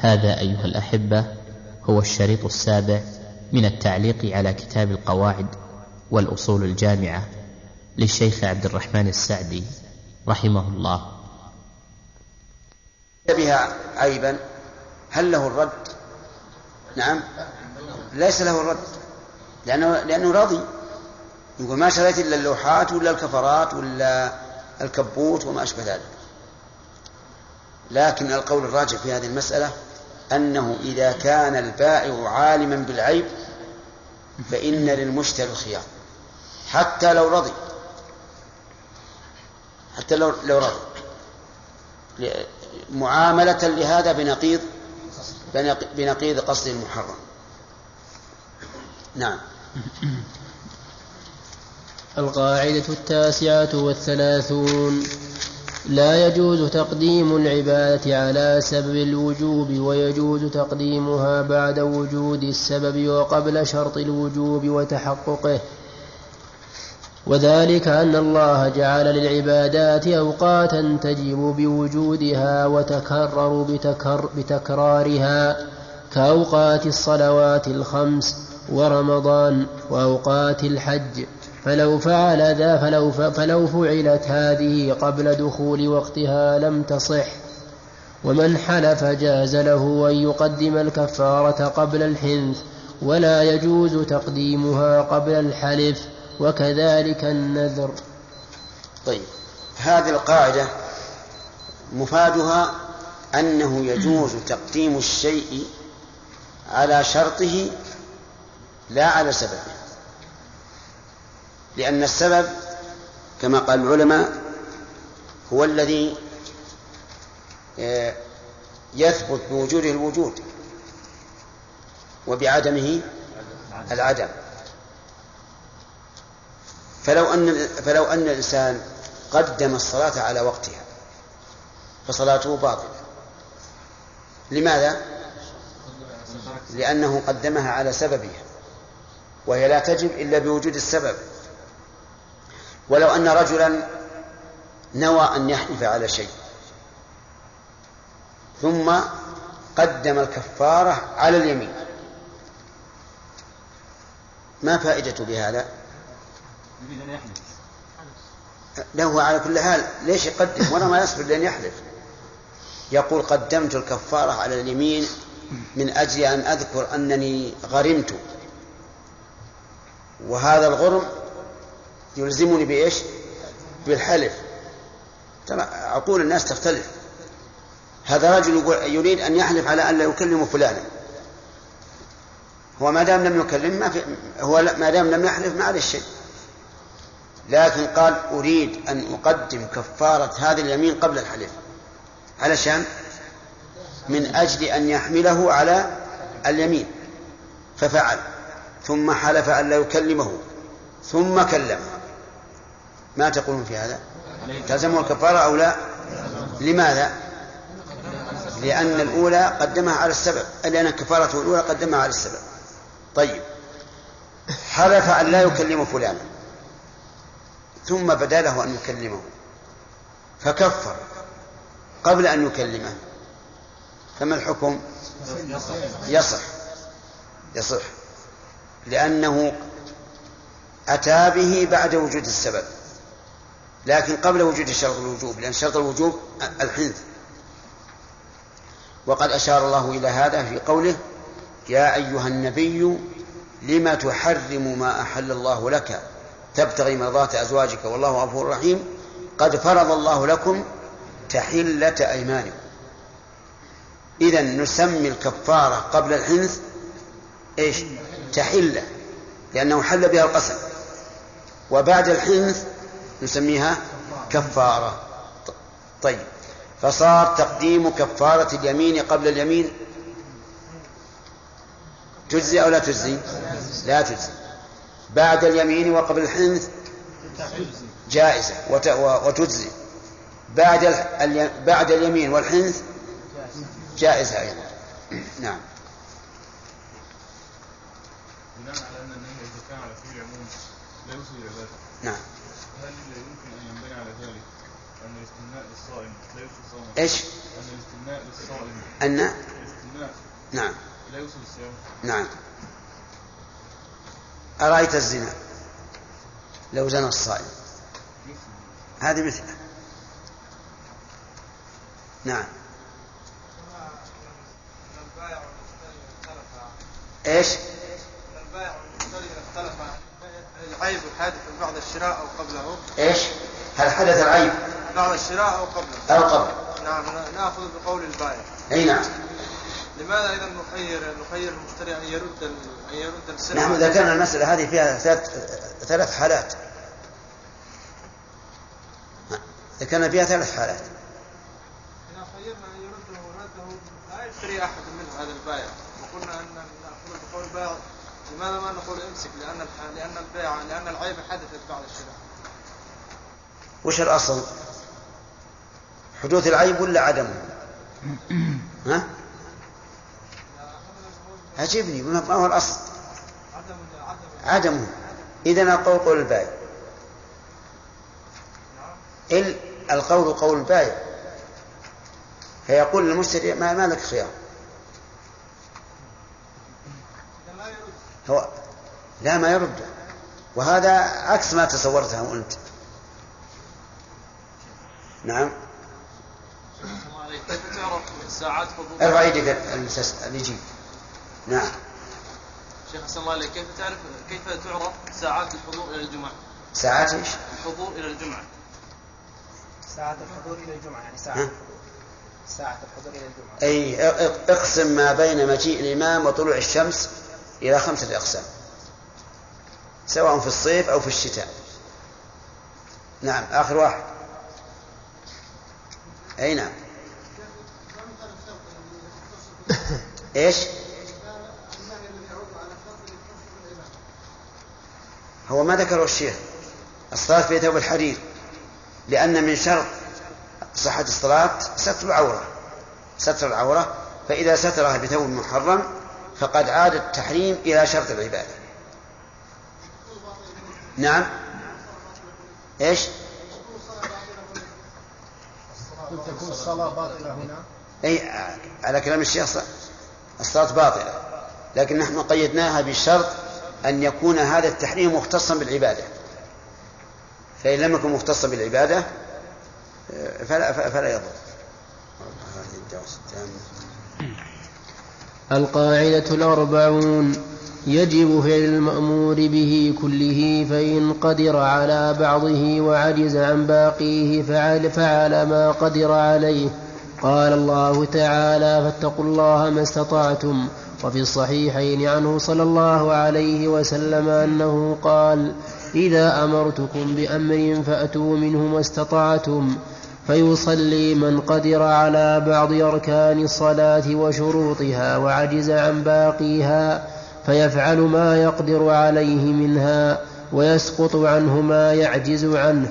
هذا أيها الأحبة هو الشريط السابع من التعليق على كتاب القواعد والأصول الجامعة للشيخ عبد الرحمن السعدي رحمه الله. بها عيبا. هل له الرد؟ نعم. ليس له الرد. لأنه, لأنه راضي. يقول ما شريت إلا اللوحات ولا الكفرات ولا الكبوت وما أشبه ذلك. لكن القول الراجح في هذه المسألة أنه إذا كان البائع عالما بالعيب فإن للمشتري الخيار. حتى لو رضي. حتى لو لو رضي. معاملة لهذا بنقيض بنقيض قصد المحرم. نعم. القاعدة التاسعة والثلاثون. لا يجوز تقديم العبادة على سبب الوجوب ويجوز تقديمها بعد وجود السبب وقبل شرط الوجوب وتحققه. وذلك أن الله جعل للعبادات أوقاتا تجب بوجودها وتكرر بتكر بتكرارها كأوقات الصلوات الخمس ورمضان وأوقات الحج. فلو فعل ذا فلو, فلو فعلت هذه قبل دخول وقتها لم تصح. ومن حلف جاز له أن يقدم الكفارة قبل الحنث ولا يجوز تقديمها قبل الحلف وكذلك النذر. طيب هذه القاعدة مفادها أنه يجوز تقديم الشيء على شرطه لا على سببه. لأن السبب كما قال العلماء هو الذي آه، يثبت بوجوده الوجود وبعدمه العدم. فلو أن فلو أن الإنسان قدم الصلاة على وقتها فصلاته باطلة. لماذا؟ لأنه قدمها على سببها وهي لا تجب إلا بوجود السبب. ولو أن رجلا نوى أن يحلف على شيء. ثم قدم الكفارة على اليمين. ما فائدة بهذا؟ يريد أن يحلف. له على كل حال ليش يقدم؟ ولا ما يصبر لأن يحلف. يقول قدمت الكفارة على اليمين من أجل أن أذكر أنني غرمت. وهذا الغرم يلزمني بإيش؟ بالحلف. ترى عقول الناس تختلف. هذا رجل يريد أن يحلف على أن لا يكلم فلانا. هو ما دام لم يكلم ما في هو ما دام لم يحلف ما عليه شيء. لكن قال أريد أن أقدم كفارة هذا اليمين قبل الحلف. علشان من أجل أن يحمله على اليمين. ففعل. ثم حلف أن لا يكلمه. ثم كلمه. ما تقولون في هذا؟ تلزمه الكفارة أو لا؟ لماذا؟ لأن الأولى قدمها على السبب لأن الكفارة الأولى قدمها على السبب طيب. حلف أن لا يكلم فلانا. ثم بدا له أن يكلمه. فكفر قبل أن يكلمه. فما الحكم؟ يصح. يصح. لأنه أتى به بعد وجود السبب. لكن قبل وجود شرط الوجوب لأن شرط الوجوب الحنث. وقد أشار الله إلى هذا في قوله يا أيها النبي لم تحرم ما أحل الله لك؟ تبتغي مرضات أزواجك والله غفور رحيم. قد فرض الله لكم تحلة أيمانكم. إذا نسمي الكفارة قبل الحنث إيش؟ تحلة لأنه حل بها القسم. وبعد الحنث نسميها كفارة. طيب. فصار تقديم كفارة اليمين قبل اليمين. تجزي أو لا تجزي؟ لا تجزي. بعد اليمين وقبل الحنث؟ جائزة. وتجزي. بعد بعد اليمين والحنث؟ جائزة أيضا. نعم بناء على ان النهي اذا كان على فعل عموم لا يوصل إلى ذلك نعم هل يمكن ان ينبني على ذلك ان الاستثناء للصائم لا يوصل صومه إيش؟ ان الاستثناء للصائم أن الاستثناء نعم. لا يوصل الصيام نعم. أرأيت الزنا؟ لو زنى الصائم. هذه مثله نعم. إيش؟ البائع والمشتري اختلف العيب الحادث بعد الشراء أو قبله. إيش؟ هل حدث العيب؟ بعد الشراء أو قبله. أو قبل؟ نعم نأخذ بقول البائع أي نعم. لماذا إذا نخير نخير المشتري أن يرد أن يرد السلعه نحن ذكرنا المسألة هذه فيها ثلاث ثلاث حالات. ذكرنا فيها ثلاث حالات. إذا خيرنا أن يرده ورده لا يشتري أحد منه هذا البائع وقلنا أن نأخذ بقول البائع لماذا ما نقول امسك؟ لأن لأن البيع لأن العيب حدثت بعد الشراء. وش الأصل؟ حدوث العيب ولا عدمه؟ ها؟ أجبني ما هو الأصل؟ عدم عدم عدمه. إذا القول قول البائع إل القول قول البائع فيقول للمشتري ما, ما لك خيار. هو لا ما يرد. وهذا عكس ما تصورته أنت. نعم؟ ساعات حضور ارفع يدك اللي يجيب نعم. شيخ حسن الله عليك كيف تعرف كيف تعرف ساعات الحضور إلى الجمعة؟ ساعات إيش؟ الحضور إلى الجمعة. ساعة الحضور إلى الجمعة يعني ساعة. ها؟ ساعة الحضور إلى الجمعة. أي اق- اقسم ما بين مجيء الإمام وطلوع الشمس إلى خمسة أقسام. سواء في الصيف أو في الشتاء. نعم آخر واحد. أي نعم. إيش؟ هو ما ذكره الشيخ الصلاة في ثوب الحرير لأن من شرط صحة الصلاة ستر العورة ستر العورة فإذا سترها بثوب محرم فقد عاد التحريم إلى شرط العبادة. نعم. إيش؟ قد تكون الصلاة باطلة هنا؟ أي على كلام الشيخ الصلاة باطلة لكن نحن قيدناها بشرط أن يكون هذا التحريم مختصا بالعبادة فإن لم يكن مختصا بالعبادة آه، فلا فلا يضر. القاعدة الأربعون يجب فعل المأمور به كله فإن قدر على بعضه وعجز عن باقيه فعل, فعل ما قدر عليه قال الله تعالى فاتقوا الله ما استطعتم وفي الصحيحين عنه صلى الله عليه وسلم أنه قال إذا أمرتكم بأمر فأتوا منه ما استطعتم فيصلي من قدر على بعض أركان الصلاة وشروطها وعجز عن باقيها فيفعل ما يقدر عليه منها ويسقط عنه ما يعجز عنه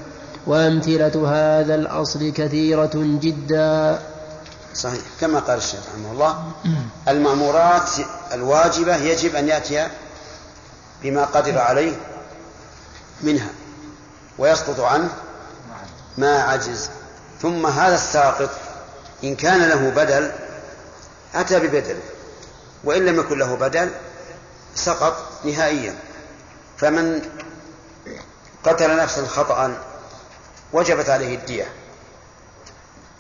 وأمثلة هذا الأصل كثيرة جدا صحيح. كما قال الشيخ رحمه الله المأمورات الواجبة يجب أن يأتي بما قدر عليه منها ويسقط عنه ما عجز. ثم هذا الساقط إن كان له بدل أتى ببدله وإن لم يكن له بدل سقط نهائيا. فمن قتل نفسا خطأ وجبت عليه الدية.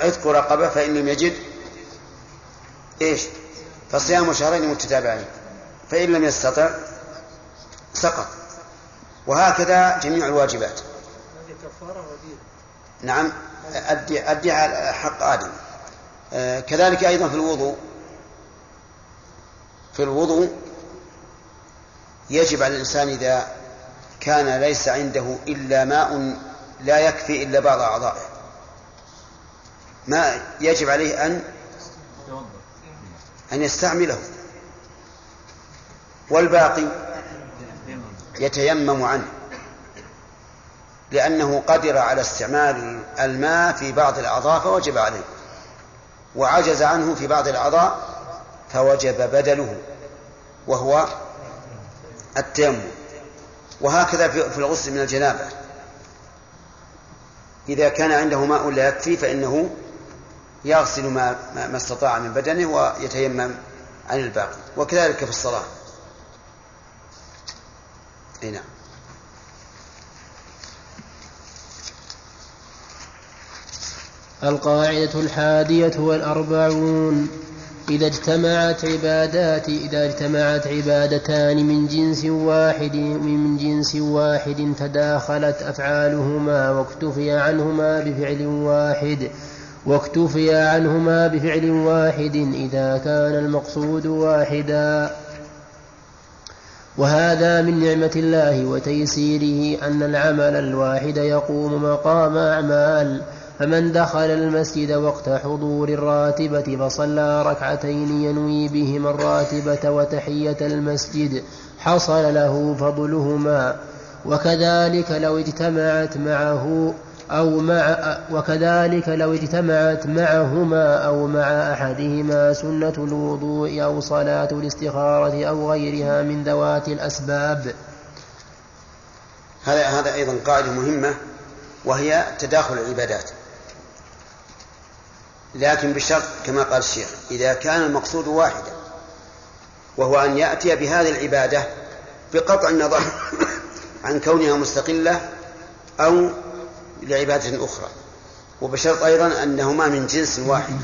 عتق رقبة فإن لم يجد إيش؟ فصيام شهرين متتابعين. فإن لم يستطع سقط. وهكذا جميع الواجبات. نعم. أدي على حق آدم. آه، كذلك أيضا في الوضوء. في الوضوء يجب على الإنسان إذا كان ليس عنده إلا ماء لا يكفي إلا بعض أعضائه. ما يجب عليه أن أن يستعمله. والباقي يتيمم عنه لأنه قدر على استعمال الماء في بعض الأعضاء فوجب عليه وعجز عنه في بعض الأعضاء فوجب بدله وهو التيمم. وهكذا في الغسل من الجنابة. إذا كان عنده ماء لا يكفي فإنه يغسل ما ما استطاع من بدنه ويتيمم عن الباقي. وكذلك في الصلاة. أي نعم. القاعدة الحادية والأربعون. إذا اجتمعت عبادات إذا اجتمعت عبادتان من جنس واحد من جنس واحد تداخلت أفعالهما واكتفي عنهما بفعل واحد. واكتفي عنهما بفعل واحد إذا كان المقصود واحدا. وهذا من نعمة الله وتيسيره أن العمل الواحد يقوم مقام أعمال فمن دخل المسجد وقت حضور الراتبة فصلى ركعتين ينوي بهما الراتبة وتحية المسجد حصل له فضلهما. وكذلك لو اجتمعت معه أو مع وكذلك لو اجتمعت معهما أو مع أحدهما سنة الوضوء أو صلاة الاستخارة أو غيرها من ذوات الأسباب. هذا هذا أيضا قاعدة مهمة وهي تداخل العبادات. لكن بشرط كما قال الشيخ إذا كان المقصود واحدا وهو أن يأتي بهذه العبادة بقطع النظر عن كونها مستقلة أو لعبادة أخرى. وبشرط أيضا أنهما من جنس واحد.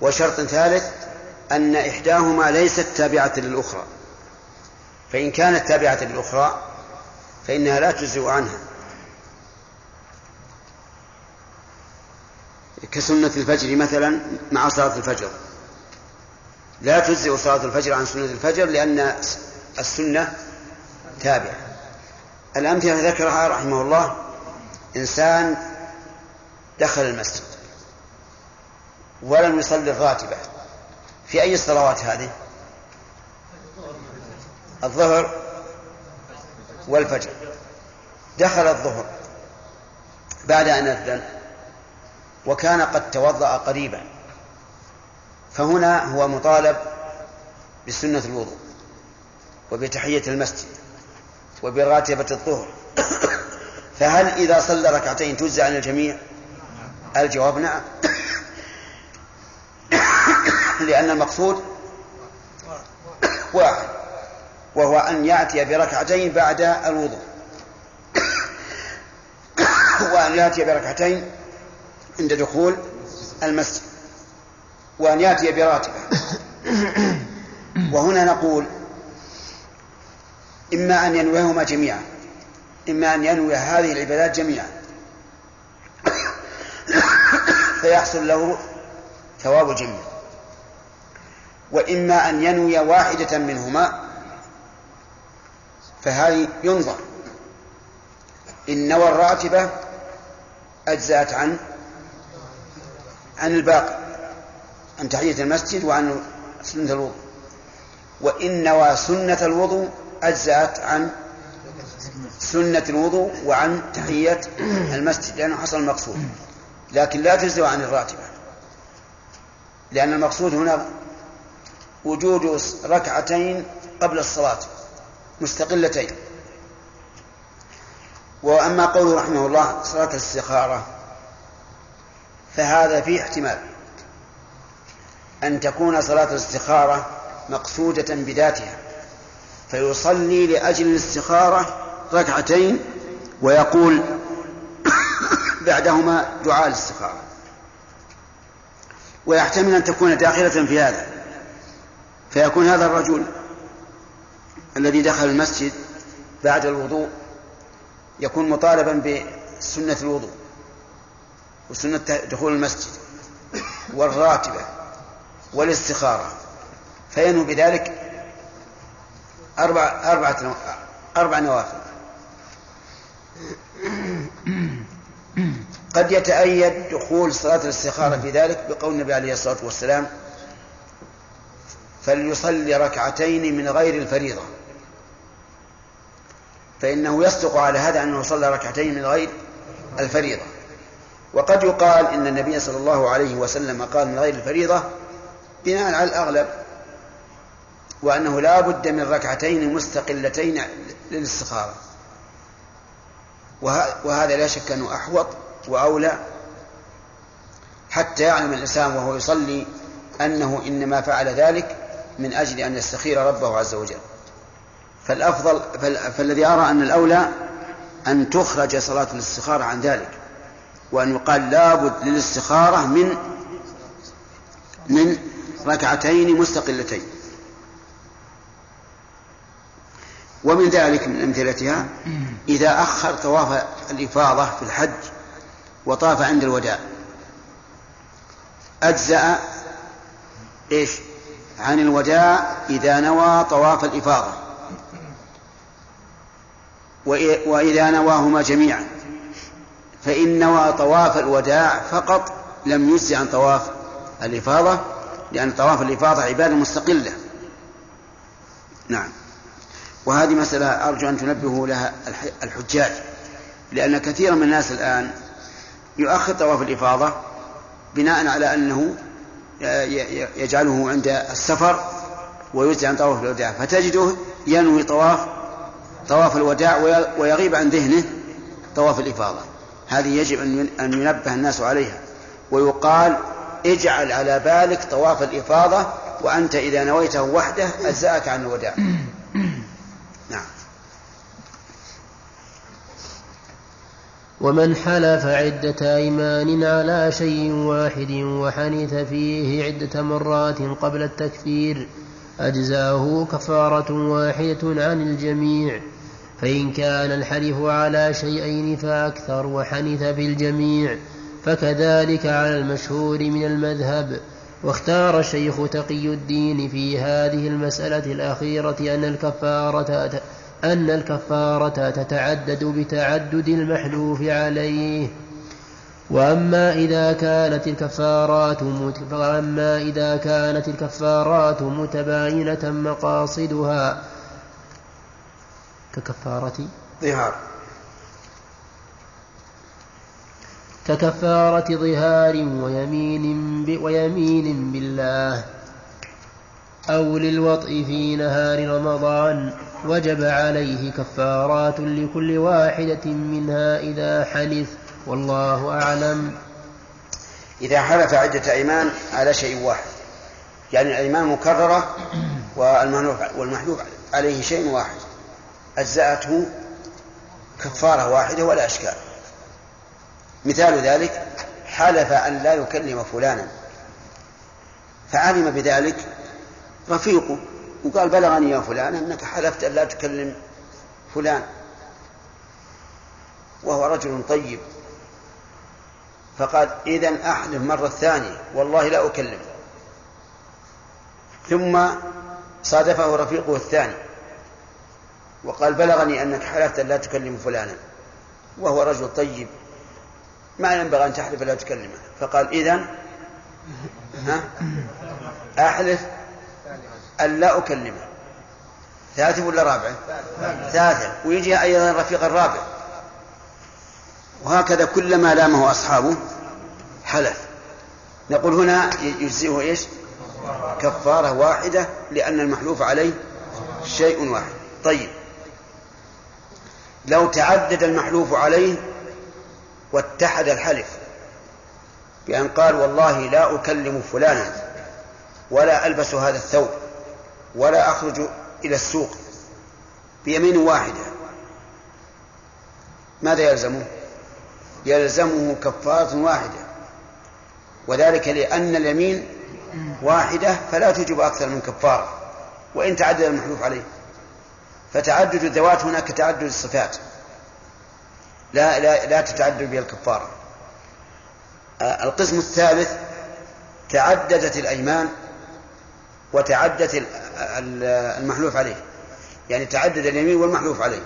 وشرط ثالث أن إحداهما ليست تابعة للأخرى. فإن كانت تابعة للأخرى فإنها لا تجزئ عنها. كسنة الفجر مثلا مع صلاة الفجر. لا تجزئ صلاة الفجر عن سنة الفجر لأن السنة تابعة. الأمثلة ذكرها رحمه الله إنسان دخل المسجد ولم يصلي الراتبة. في أي الصلوات هذه؟ الظهر والفجر. دخل الظهر بعد أن أذن وكان قد توضأ قريبا. فهنا هو مطالب بسنة الوضوء وبتحية المسجد. وبراتبة الظهر. فهل إذا صلى ركعتين تجزى عن الجميع؟ الجواب نعم. لأن المقصود واحد وهو أن يأتي بركعتين بعد الوضوء. وأن يأتي بركعتين عند دخول المسجد. وأن يأتي براتبة. وهنا نقول إما أن ينويهما جميعا. إما أن ينوي هذه العبادات جميعا. فيحصل له ثواب الجميع وإما أن ينوي واحدة منهما فهذه ينظر. إن نوى الراتبة أجزأت عن عن الباقي عن تحية المسجد وعن سنة الوضوء. وإن نوى سنة الوضوء أجزأت عن سنة الوضوء وعن تحية المسجد لأنه حصل المقصود لكن لا تجزئ عن الراتبة لأن المقصود هنا وجود ركعتين قبل الصلاة مستقلتين. وأما قوله رحمه الله صلاة الاستخارة فهذا فيه احتمال. أن تكون صلاة الاستخارة مقصودة بذاتها. فيصلي لأجل الاستخارة ركعتين ويقول بعدهما دعاء الاستخارة. ويحتمل أن تكون داخلة في هذا فيكون هذا الرجل الذي دخل المسجد بعد الوضوء يكون مطالبا بسنة الوضوء وسنة دخول المسجد والراتبة والاستخارة فينوي بذلك أربع أربعة أربع نوافل قد يتأيد دخول صلاة الاستخارة في ذلك بقول النبي عليه الصلاة والسلام فليصلي ركعتين من غير الفريضة. فإنه يصدق على هذا أنه صلى ركعتين من غير الفريضة. وقد يقال إن النبي صلى الله عليه وسلم قال من غير الفريضة بناء على الأغلب وأنه لا بد من ركعتين مستقلتين للاستخارة. وهذا لا شك أنه أحوط وأولى حتى يعلم الإنسان وهو يصلي أنه إنما فعل ذلك من أجل أن يستخير ربه عز وجل. فالأفضل فال... فالذي أرى أن الأولى أن تخرج صلاة الاستخارة عن ذلك وأن يقال لابد للاستخارة من من ركعتين مستقلتين. ومن ذلك من أمثلتها إذا أخر طواف الإفاضة في الحج وطاف عند الوداع أجزأ إيش؟ عن الوداع إذا نوى طواف الإفاضة. وإذا نواهما جميعا. فإن نوى طواف الوداع فقط لم يجزي عن طواف الإفاضة لأن طواف الإفاضة عبادة مستقلة. نعم. وهذه مسألة أرجو أن تنبهوا لها الحجاج لأن كثيرا من الناس الآن يؤخر طواف الإفاضة بناء على أنه يجعله عند السفر ويجزي عن طواف الوداع فتجده ينوي طواف طواف الوداع ويغيب عن ذهنه طواف الإفاضة. هذه يجب أن ينبه الناس عليها. ويقال اجعل على بالك طواف الإفاضة وأنت إذا نويته وحده أجزأك عن الوداع. ومن حلف عدة أيمان على شيء واحد وحنث فيه عدة مرات قبل التكفير أجزاه كفارة واحدة عن الجميع. فإن كان الحلف على شيئين فأكثر وحنث بالجميع فكذلك على المشهور من المذهب. واختار الشيخ تقي الدين في هذه المسألة الأخيرة أن الكفارة أن الكفارة تتعدد بتعدد المحلوف عليه. وأما إذا كانت الكفارات وأما إذا كانت الكفارات متباينة مقاصدها ككفارة ظهار. ككفارة ظهار ويمين, ويمين بالله. أو للوطء في نهار رمضان وجب عليه كفارات لكل واحدة منها إذا حنث والله أعلم. إذا حلف عدة أيمان على شيء واحد. يعني الأيمان مكررة والمحلوف عليه شيء واحد. أجزأته كفارة واحدة ولا أشكال. مثال ذلك حلف أن لا يكلم فلانا. فعلم بذلك رفيقه وقال بلغني يا فلان أنك حلفت أن لا تكلم فلان وهو رجل طيب. فقال إذا أحلف مرة ثانية والله لا أكلم. ثم صادفه رفيقه الثاني وقال بلغني أنك حلفت أن لا تكلم فلانا وهو رجل طيب. ما ينبغي أن تحلف لا تكلمه. فقال إذا ها أحلف أن لا أكلمه. ثالث ولا رابع؟ ثالثا ويجي أيضا الرفيق الرابع. وهكذا كلما لامه أصحابه حلف. نقول هنا يجزئه إيش؟ كفارة واحدة لأن المحلوف عليه شيء واحد. طيب. لو تعدد المحلوف عليه واتحد الحلف بأن قال والله لا أكلم فلانا ولا ألبس هذا الثوب ولا أخرج إلى السوق بيمين واحدة. ماذا يلزمه؟ يلزمه كفارة واحدة وذلك لأن اليمين واحدة فلا توجب أكثر من كفارة وإن تعدد المحلوف عليه. فتعدد الذوات هناك كتعدد الصفات. لا لا لا تتعدد بها الكفارة. القسم الثالث تعددت الأيمان وتعدت المحلوف عليه. يعني تعدد اليمين والمحلوف عليه.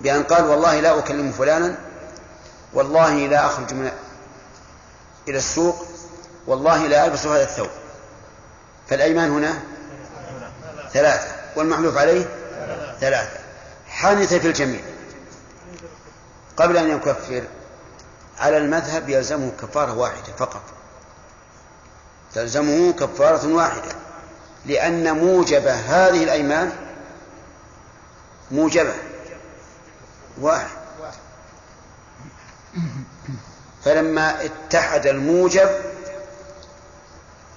بأن قال والله لا أكلم فلانا والله لا أخرج من إلى السوق والله لا ألبس هذا الثوب. فالأيمان هنا ثلاثة والمحلوف عليه ثلاثة. حنث في الجميع. قبل أن يكفر على المذهب يلزمه كفارة واحدة فقط. تلزمه كفارة واحدة. لأن موجب هذه الأيمان موجبة. واحد. فلما اتحد الموجب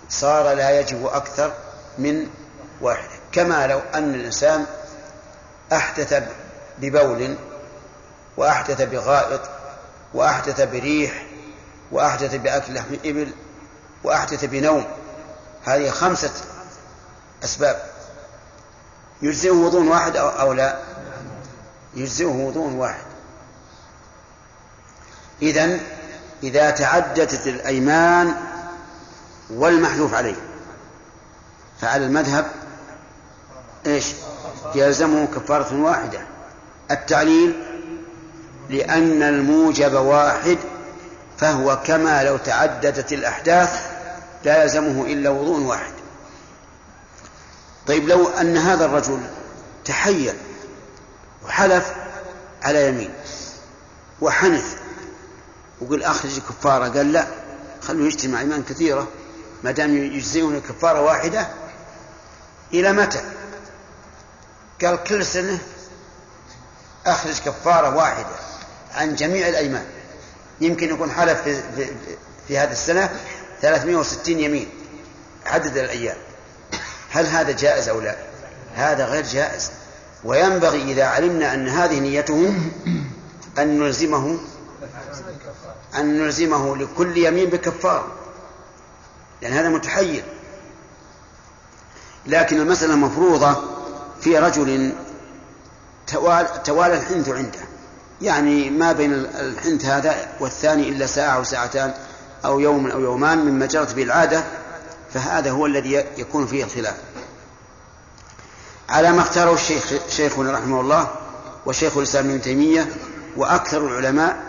صار لا يجب أكثر من واحدة كما لو أن الإنسان أحدث ببول وأحدث بغائط وأحدث بريح وأحدث بأكل لحم إبل وأحدث بنوم. هذه خمسة أسباب. يجزئه وضوء واحد أو, لا؟ يجزئه وضوء واحد. إذن إذا تعددت الأيمان والمحلوف عليه فعلى المذهب إيش؟ يلزمه كفارة واحدة. التعليل لأن الموجب واحد فهو كما لو تعددت الأحداث لا يلزمه إلا وضوء واحد. طيب لو أن هذا الرجل تحيل وحلف على يمين وحنث وقل أخرج كفارة قال لا خلوا يجتمع إيمان كثيرة ما دام يجزئون كفارة واحدة إلى متى؟ قال كل سنة أخرج كفارة واحدة عن جميع الأيمان يمكن يكون حلف في, في, في هذه السنة 360 يمين عدد الأيام هل هذا جائز أو لا؟ هذا غير جائز. وينبغي إذا علمنا أن هذه نيته أن نلزمه أن نلزمه لكل يمين بكفارة لأن هذا متحير. لكن المسألة مفروضة في رجل توالى الحنث عنده. يعني ما بين الحنث هذا والثاني إلا ساعة أو ساعتان أو يوم أو يومان مما جرت به العادة. فهذا هو الذي يكون فيه الخلاف على ما اختاره الشيخ شيخنا رحمه الله وشيخ الإسلام ابن تيمية وأكثر العلماء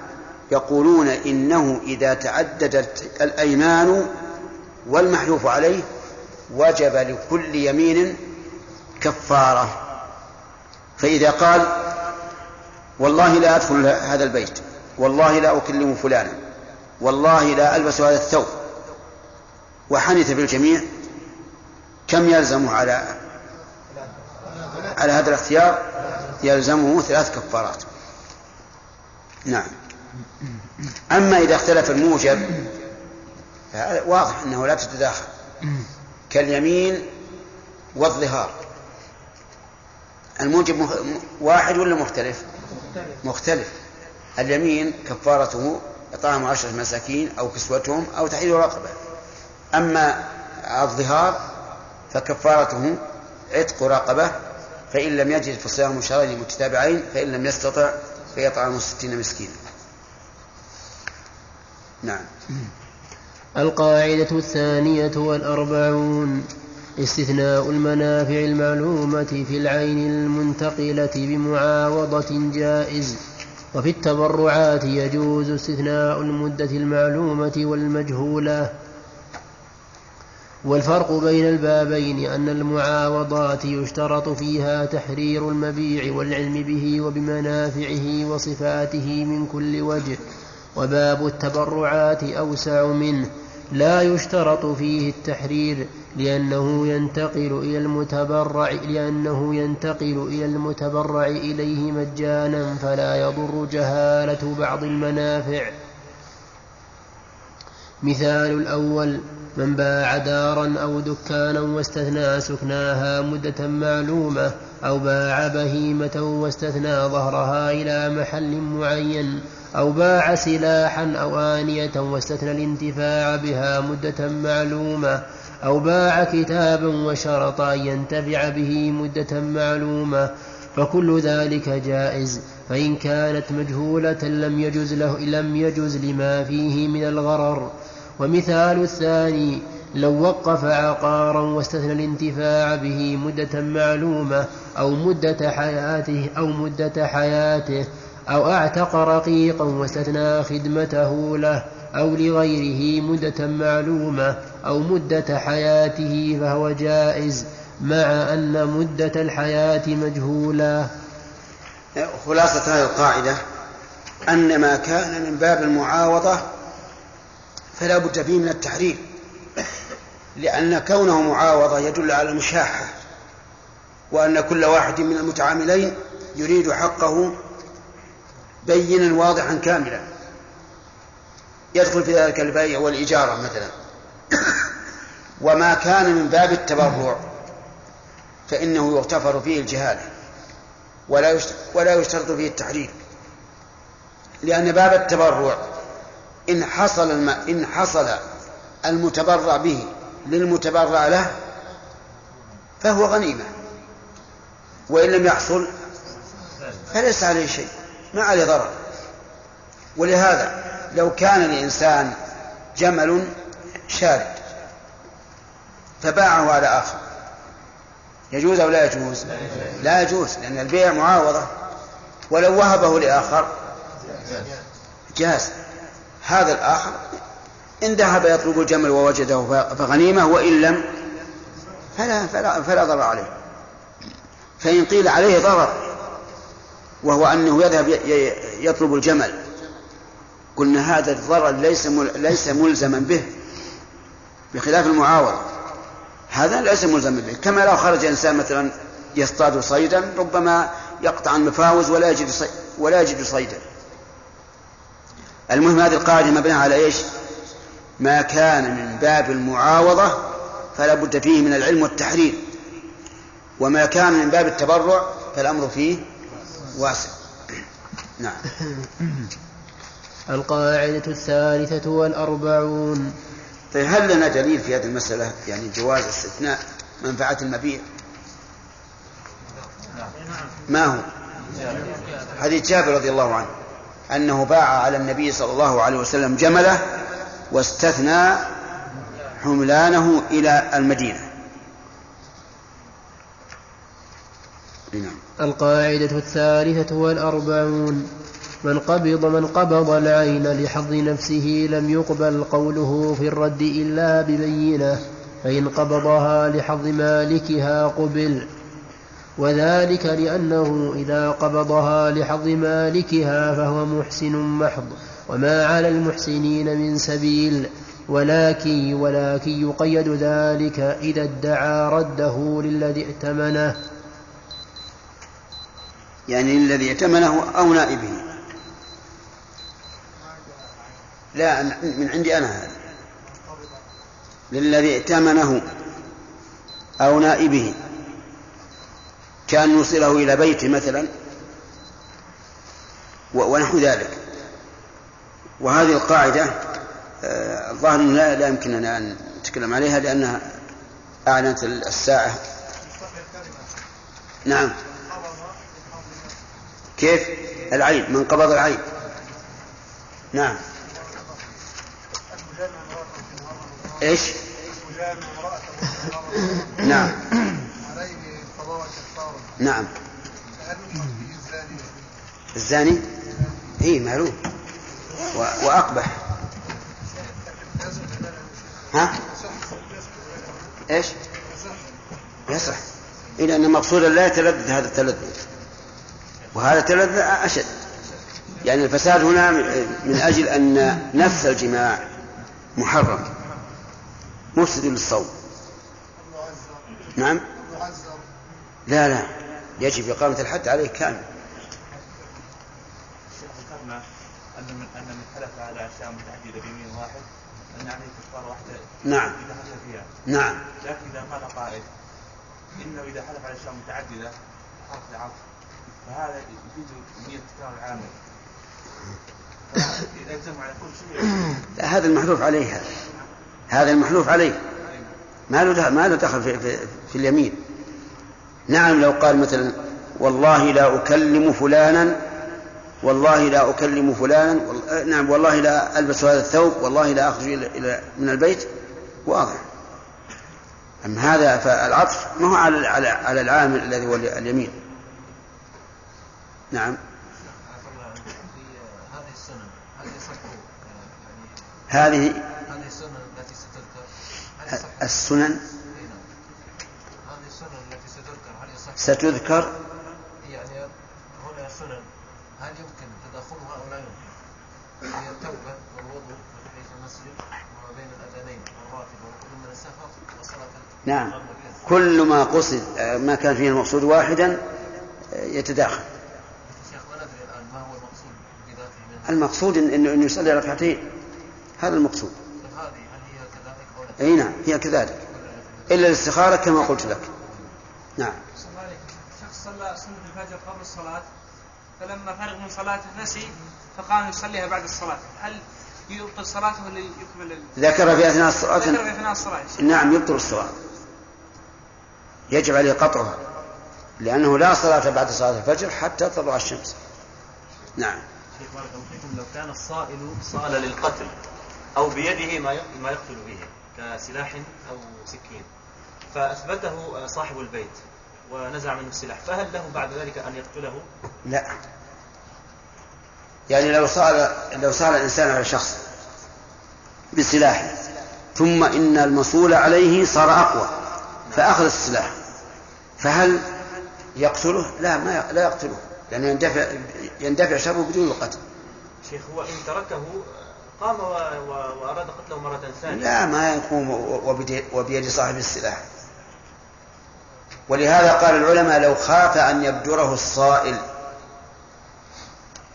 يقولون إنه إذا تعددت الأيمان والمحلوف عليه وجب لكل يمين كفارة. فإذا قال والله لا أدخل هذا البيت والله لا أكلم فلانا والله لا ألبس هذا الثوب وحنث بالجميع كم يلزمه على على هذا الاختيار؟ يلزمه ثلاث كفارات. نعم. أما إذا اختلف الموجب واضح أنه لا تتداخل. كاليمين والظهار. الموجب واحد ولا مختلف؟ مختلف. اليمين كفارته إطعام عشرة مساكين أو كسوتهم أو تحرير رقبة. أما الظهار فكفارته عتق رقبة فإن لم يجد فصيام شهرين متتابعين فإن لم يستطع فيطعم ستين مسكينا. نعم. القاعدة الثانية والأربعون استثناء المنافع المعلومة في العين المنتقلة بمعاوضة جائز وفي التبرعات يجوز استثناء المدة المعلومة والمجهولة. والفرق بين البابين أن المعاوضات يشترط فيها تحرير المبيع والعلم به وبمنافعه وصفاته من كل وجه وباب التبرعات أوسع منه. لا يشترط فيه التحرير لأنه ينتقل إلى المتبرع لأنه ينتقل إلى المتبرع إليه مجانا فلا يضر جهالة بعض المنافع. مثال الأول من باع دارا أو دكانا واستثنى سكناها مدة معلومة أو باع بهيمة واستثنى ظهرها إلى محل معين أو باع سلاحا أو آنية واستثنى الانتفاع بها مدة معلومة أو باع كتابا وشرط أن ينتفع به مدة معلومة فكل ذلك جائز فإن كانت مجهولة لم يجز له لم يجز لما فيه من الغرر ومثال الثاني لو وقف عقارا واستثنى الانتفاع به مدة معلومة أو مدة حياته أو مدة حياته أو أعتق رقيقا واستثنى خدمته له أو لغيره مدة معلومة أو مدة حياته فهو جائز مع أن مدة الحياة مجهولة. خلاصة هذه القاعدة أن ما كان من باب المعاوضة فلا بد فيه من التحريم لأن كونه معاوضة يدل على المشاحة وأن كل واحد من المتعاملين يريد حقه بينا واضحا كاملا. يدخل في ذلك البيع والإجارة مثلا. وما كان من باب التبرع فإنه يغتفر فيه الجهالة ولا ولا يشترط فيه التحريم لأن باب التبرع إن حصل الم... إن حصل المتبرع به للمتبرع له فهو غنيمة. وإن لم يحصل فليس عليه شيء ما عليه ضرر. ولهذا لو كان لإنسان جمل شارد فباعه على آخر. يجوز أو لا يجوز؟ لا يجوز لأن البيع معاوضة. ولو وهبه لآخر جاز. هذا الآخر إن ذهب يطلب الجمل ووجده فغنيمة وإن لم فلا, فلا, فلا ضرر عليه. فإن قيل عليه ضرر وهو أنه يذهب يطلب الجمل. قلنا هذا الضرر ليس ليس ملزما به بخلاف المعاوضة هذا ليس ملزما به. كما لو خرج إنسان مثلا يصطاد صيدا ربما يقطع المفاوز ولا يجد ولا يجد صيدا. المهم هذه القاعدة مبنية على إيش؟ ما كان من باب المعاوضة فلا بد فيه من العلم والتحرير. وما كان من باب التبرع فالأمر فيه واسع. نعم. القاعدة الثالثة والأربعون. طيب هل لنا دليل في هذه المسألة؟ يعني جواز استثناء منفعة المبيع؟ ما هو؟ حديث جابر رضي الله عنه. أنه باع على النبي صلى الله عليه وسلم جمله واستثنى حملانه إلى المدينة نعم. القاعدة الثالثة والأربعون من قبض من قبض العين لحظ نفسه لم يقبل قوله في الرد إلا ببينة فإن قبضها لحظ مالكها قبل وذلك لأنه إذا قبضها لحظ مالكها فهو محسن محض وما على المحسنين من سبيل ولكن ولكن يقيد ذلك إذا ادعى رده للذي ائتمنه. يعني الذي ائتمنه أو نائبه. لا من عندي أنا هذا. للذي ائتمنه أو نائبه. كان يوصله إلى بيته مثلا ونحو ذلك. وهذه القاعدة آه، الظاهر لا, لا يمكننا أن نتكلم عليها لأنها أعلنت الساعة. نعم. كيف؟ العين من قبض العين نعم. إيش؟ نعم. نعم. الزاني؟ إي معلوم وأقبح. ها؟ إيش؟ يصح. إلى أن مقصودا لا يتلذذ هذا التلذذ. وهذا التلذذ أشد. يعني الفساد هنا من أجل أن نفس الجماع محرم. مفسد للصوم. نعم؟ لا لا. يجب إقامة الحد عليه كامل. ذكرنا أن من أن من حلف على أشياء متعددة بيمين واحد أن عليه كفارة واحدة نعم. إذا حلف فيها. نعم. لكن إذا قال قائل إنه إذا حلف على أشياء متعددة حرف العطف فهذا يفيد نية تكرار العامل يلزم على كل شيء لا هذا المحلوف عليه. هذا هذا المحلوف عليه. ما له ما له دخل في, في, في اليمين. نعم لو قال مثلا والله لا أكلم فلانا والله لا أكلم فلانا نعم والله لا ألبس هذا الثوب والله لا أخرج إلى من البيت. واضح. أما هذا فالعطف ما هو على على على العامل الذي هو اليمين. نعم. هذه هذه السنن التي ستذكر. السنن هذه السنن التي ستذكر؟ يعني هنا سنن. هل يمكن تداخلها أو لا يمكن؟ هي التوبة والوضوء من حيث المسجد وما بين الأذانين والراتب والقدوم من السفر وصلاة نعم. كل ما قصد ما كان فيه المقصود واحدا يتداخل. ما هو المقصود انه يصلي ركعتين. هذا المقصود. لا؟ أي نعم هي كذلك. كل إلا الاستخارة كما قلت لك. نعم. صلى سنة الفجر قبل الصلاة فلما فرغ من صلاته نسي فقام يصليها بعد الصلاة. هل يبطل صلاته ولا يكمل ال- ذكر في أثناء الصلاة. ذكر في أثناء الصلاة. نعم يبطل الصلاة. يجب عليه قطعها لأنه لا صلاة بعد صلاة الفجر حتى تطلع الشمس. نعم. شيخ بارك الله فيكم لو كان الصائل صال للقتل أو بيده ما ما يقتل به كسلاح أو سكين فأثبته صاحب البيت. ونزع منه السلاح. فهل له بعد ذلك أن يقتله؟ لا. يعني لو صار لو صار الإنسان على شخص بسلاح ثم إن المصول عليه صار أقوى فأخذ السلاح. فهل يقتله؟ لا ما لا يقتله. لأنه يندفع يندفع شره بدون القتل. شيخ هو إن تركه قام و... و... وأراد قتله مرة ثانية. لا ما يقوم وبيد- وبيد صاحب السلاح. ولهذا قال العلماء لو خاف أن يبدره الصائل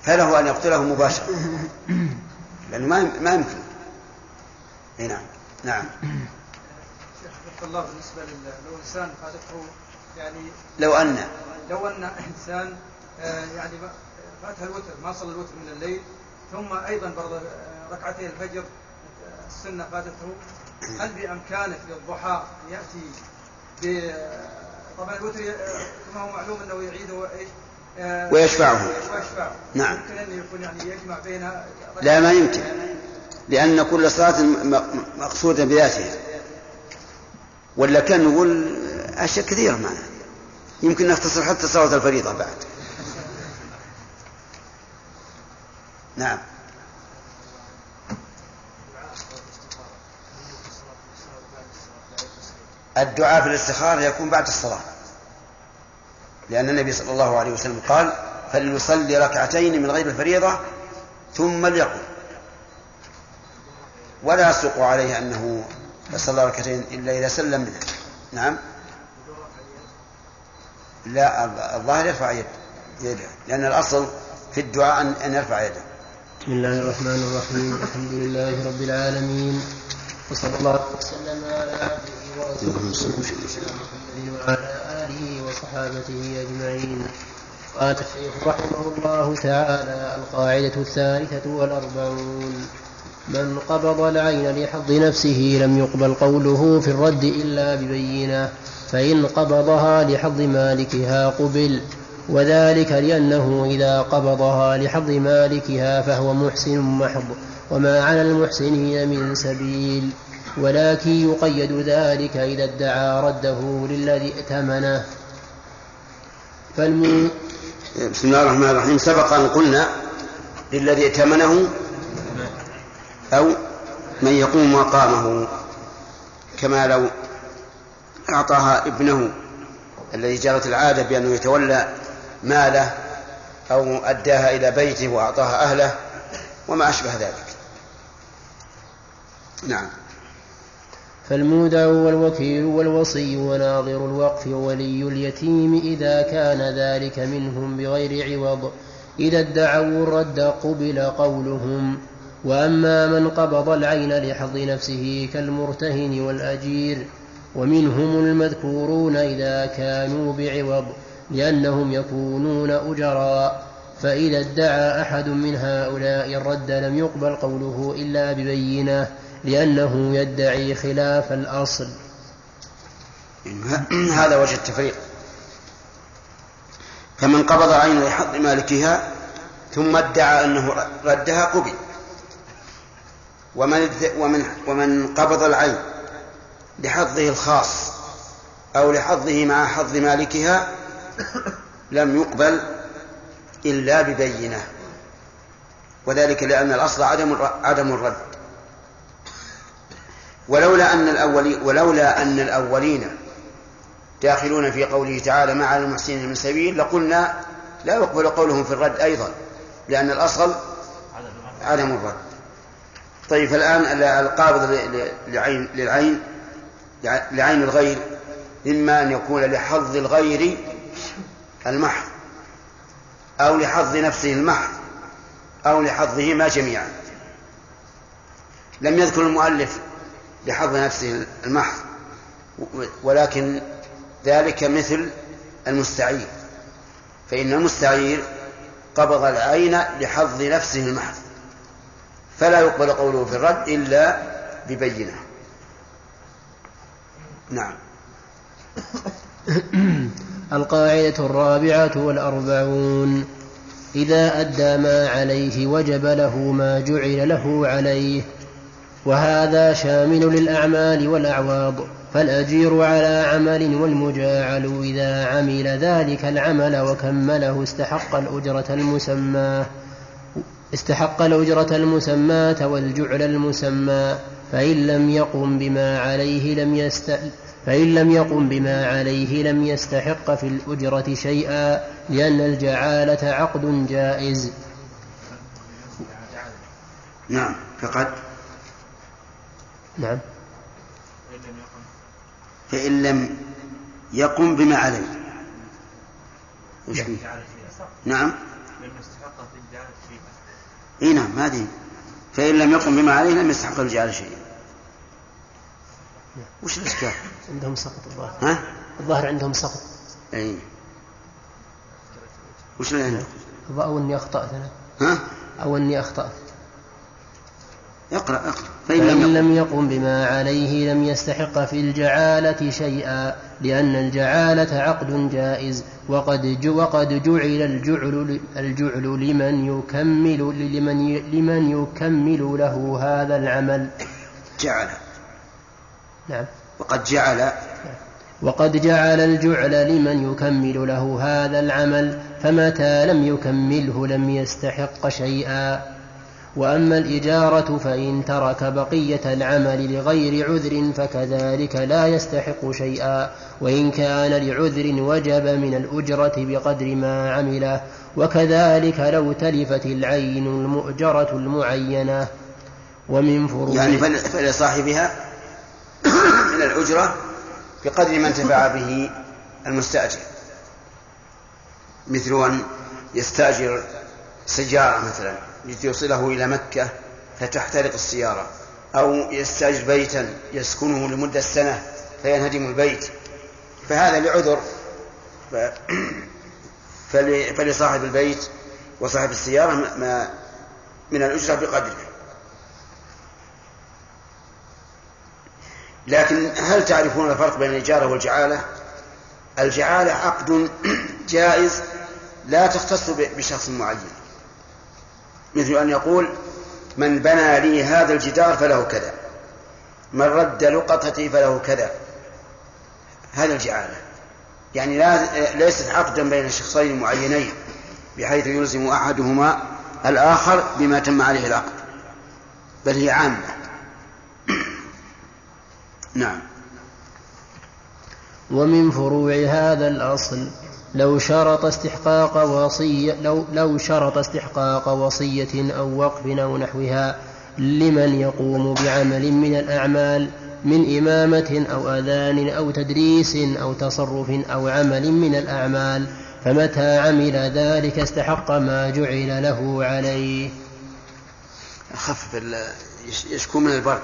فله أن يقتله مباشرة. لأنه ما ما يمكن. نعم. نعم. شيخ الله بالنسبة لو إنسان فاتته يعني لو أن. لو أن إنسان آه، يعني فاتها الوتر ما صلى الوتر من الليل ثم أيضا برضه ركعتي الفجر السنة فاتته هل بإمكانه في الضحى أن يأتي ب طبعا الوتر آه، كما هو معلوم أنه يعيده إيش؟ آه، ويشفعه. ويشفعه. نعم. يمكن أن يكون يعني يجمع بين لا ما يمكن. لأن كل صلاة مقصودة بذاتها. ولا كان نقول أشياء كثيرة معنا. يمكن نختصر حتى صلاة الفريضة بعد. نعم. الدعاء في الاستخارة يكون بعد الصلاة. لأن النبي صلى الله عليه وسلم قال فليصلي ركعتين من غير الفريضة ثم ليقل ولا يصدق عليه أنه صلى ركعتين إلا إذا سلم منها نعم. لا الظاهر يرفع يده يده. لأن الأصل في الدعاء أن يرفع يده. بسم الله الرحمن الرحيم. الحمد لله رب العالمين. وصلى الله وسلم على عبده وعلى اله وصحابته اجمعين قال الشيخ رحمه الله تعالى القاعدة الثالثة والأربعون من قبض العين لحظ نفسه لم يقبل قوله في الرد إلا ببينة فإن قبضها لحظ مالكها قبل وذلك لأنه إذا قبضها لحظ مالكها فهو محسن محض وما على المحسنين من سبيل ولكن يقيد ذلك إذا ادعى رده للذي ائتمنه. فالم... بسم الله الرحمن الرحيم. سبق أن قلنا للذي ائتمنه أو من يقوم مقامه كما لو أعطاها ابنه الذي جرت العادة بأنه يتولى ماله أو أداها إلى بيته وأعطاها أهله وما أشبه ذلك. نعم. فالمودع والوكيل والوصي وناظر الوقف وولي اليتيم إذا كان ذلك منهم بغير عوض. إذا ادعوا الرد قبل قولهم. وأما من قبض العين لحظ نفسه كالمرتهن والأجير. ومنهم المذكورون إذا كانوا بعوض لأنهم يكونون أجراء. فإذا ادعى أحد من هؤلاء الرد لم يقبل قوله إلا ببينة. لأنه يدعي خلاف الأصل. هذا وجه التفريق. فمن قبض عين لحظ مالكها ثم ادعى أنه ردها قبل. ومن ومن ومن قبض العين لحظه الخاص أو لحظه مع حظ مالكها لم يقبل إلا ببينة. وذلك لأن الأصل عدم عدم الرد. ولولا أن الأولين ولولا أن الأولين داخلون في قوله تعالى ما على المحسنين من سبيل لقلنا لا يقبل قولهم في الرد أيضا لأن الأصل عدم الرد. طيب فالآن القابض لعين للعين لعين الغير إما أن يكون لحظ الغير المحض أو لحظ نفسه المحض أو لحظهما جميعا. لم يذكر المؤلف لحظ نفسه المحض. ولكن ذلك مثل المستعير. فإن المستعير قبض العين لحظ نفسه المحض. فلا يقبل قوله في الرد إلا ببينة. نعم. القاعدة الرابعة والأربعون. إذا أدى ما عليه وجب له ما جعل له عليه. وهذا شامل للأعمال والأعواض فالأجير على عمل والمجاعل إذا عمل ذلك العمل وكمله استحق الأجرة المسماه استحق الأجرة المسماة والجعل المسمى فإن لم يقم بما عليه لم يست فإن لم يقم بما عليه لم يستحق في الأجرة شيئا لأن الجعالة عقد جائز. نعم فقد نعم. فإن لم يقم. بما عليه. وش فيه؟ نعم. إي نعم هذه فإن لم يقم بما عليه لم يستحق الجعل شيئا. وش الإشكال؟ عندهم سقط الظاهر. ها؟ الظاهر عندهم سقط. إي. وش اللي عندك؟ أو إني أخطأت أنا. ها؟ أو إني أخطأت. اقرأ اقرأ. فإن لم فإن يقم. لم يقم بما عليه لم يستحق في الجعالة شيئا لأن الجعالة عقد جائز. وقد وقد جعل الجعل الجعل لمن يكمل لمن لمن يكمل له هذا العمل. جعل. نعم. وقد جعل. وقد جعل الجعل لمن يكمل له هذا العمل فمتى لم يكمله لم يستحق شيئا. وأما الإجارة فإن ترك بقية العمل لغير عذر فكذلك لا يستحق شيئا. وإن كان لعذر وجب من الأجرة بقدر ما عمله. وكذلك لو تلفت العين المؤجرة المعينة. ومن فروض يعني فل- فلصاحبها من الأجرة بقدر ما انتفع به المستأجر. مثل أن يستأجر سيارة مثلا. ليوصله إلى مكة فتحترق السيارة أو يستأجر بيتا يسكنه لمدة سنة فينهدم البيت. فهذا لعذر ف- فل- فلصاحب البيت وصاحب السيارة ما- من الأجرة بقدره. لكن هل تعرفون الفرق بين الإجارة والجعالة؟ الجعالة عقد جائز لا تختص بشخص معين. مثل أن يقول من بنى لي هذا الجدار فله كذا من رد لقطتي فله كذا. هذا الجعالة. يعني لا ليست عقدا بين شخصين معينين بحيث يلزم أحدهما الآخر بما تم عليه العقد بل هي عامة. نعم. ومن فروع هذا الأصل لو شرط استحقاق وصية لو, لو شرط استحقاق وصية أو وقف أو نحوها لمن يقوم بعمل من الأعمال من إمامة أو أذان أو تدريس أو تصرف أو عمل من الأعمال فمتى عمل ذلك استحق ما جعل له عليه. يش- يشكو من البرد.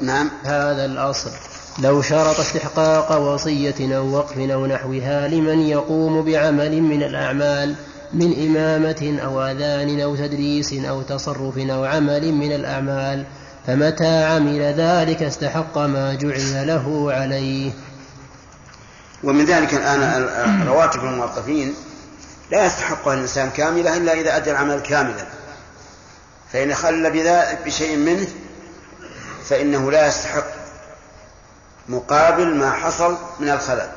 نعم. هذا الأصل. لو شرط استحقاق وصية أو وقف أو نحوها لمن يقوم بعمل من الأعمال من إمامة أو أذان أو تدريس أو تصرف أو عمل من الأعمال فمتى عمل ذلك استحق ما جعل له عليه. ومن ذلك الآن ال- ال- رواتب الموظفين لا يستحقها الإنسان كاملة إلا إذا أدى العمل كاملا. فإن خل بشيء منه فإنه لا يستحق مقابل ما حصل من الخلل.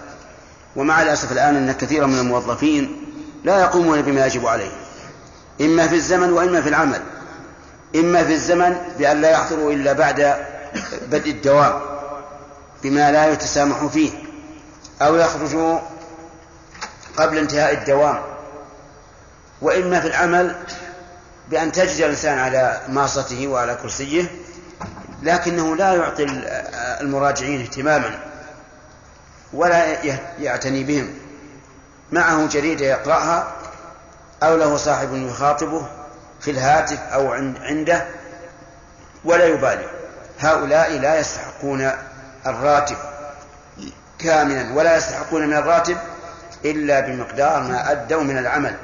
ومع الأسف الآن أن كثيرا من الموظفين لا يقومون بما يجب عليه إما في الزمن وإما في العمل. إما في الزمن بأن لا يحضروا إلا بعد بدء الدوام بما لا يتسامح فيه أو يخرجوا قبل انتهاء الدوام. وإما في العمل بأن تجد الإنسان على ماصته وعلى كرسيه لكنه لا يعطي المراجعين اهتماما ولا يعتني بهم. معه جريدة يقرأها أو له صاحب يخاطبه في الهاتف أو عنده ولا يبالي. هؤلاء لا يستحقون الراتب كاملا ولا يستحقون من الراتب إلا بمقدار ما أدوا من العمل.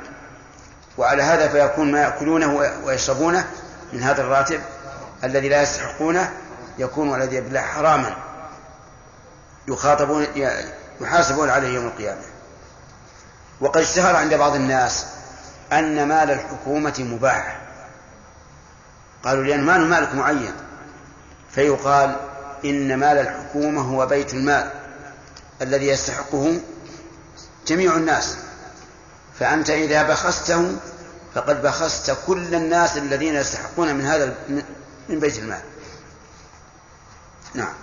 وعلى هذا فيكون ما يأكلونه ويشربونه من هذا الراتب الذي لا يستحقونه يكون والذي بالله حراما يخاطبون يحاسبون عليه يوم القيامة. وقد اشتهر عند بعض الناس أن مال الحكومة مباح. قالوا لأن مال مالك معين. فيقال إن مال الحكومة هو بيت المال الذي يستحقه جميع الناس. فأنت إذا بخسته فقد بخست كل الناس الذين يستحقون من هذا من بيت المال. نعم.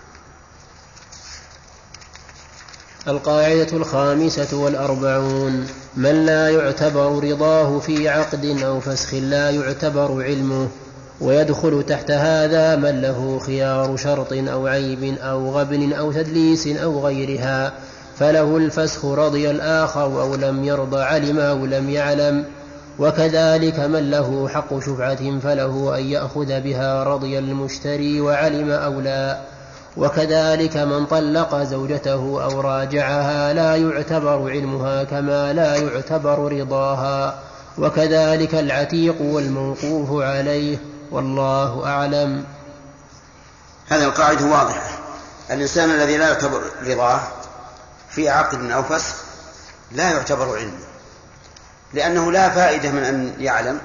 القاعدة الخامسة والأربعون. من لا يعتبر رضاه في عقد أو فسخ لا يعتبر علمه ويدخل تحت هذا من له خيار شرط أو عيب أو غبن أو تدليس أو غيرها فله الفسخ رضي الآخر أو لم يرضى علم أو لم يعلم. وكذلك من له حق شفعة فله أن يأخذ بها رضي المشتري وعلم أو لا. وكذلك من طلق زوجته أو راجعها لا يعتبر علمها كما لا يعتبر رضاها. وكذلك العتيق والموقوف عليه والله أعلم. هذه القاعدة واضحة. الإنسان الذي لا يعتبر رضاه في عقد أو فسخ لا يعتبر علما لأنه لا فائدة من أن يعلم.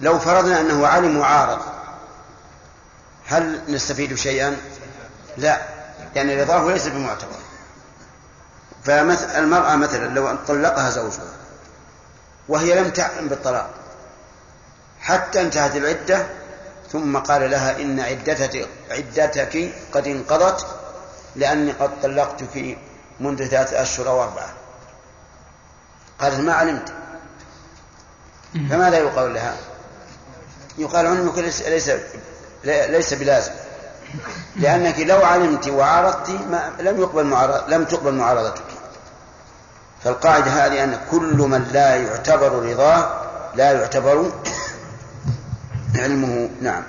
لو فرضنا أنه علم وعارض هل نستفيد شيئا؟ لا لأن رضاه ليس بمعتبر. فالمرأة مثلا لو طلقها زوجها وهي لم تعلم بالطلاق حتى انتهت العدة ثم قال لها إن عدتك عدتك قد انقضت لأني قد طلقتك منذ ثلاثة أشهر أو أربعة. قالت ما علمت. فماذا يقال لها؟ يقال علمك ليس ليس ليس بلازم. لأنك لو علمت وعارضت ما لم يقبل معارض لم تقبل معارضتك. فالقاعدة هذه أن كل من لا يعتبر رضاه لا يعتبر علمه. نعم.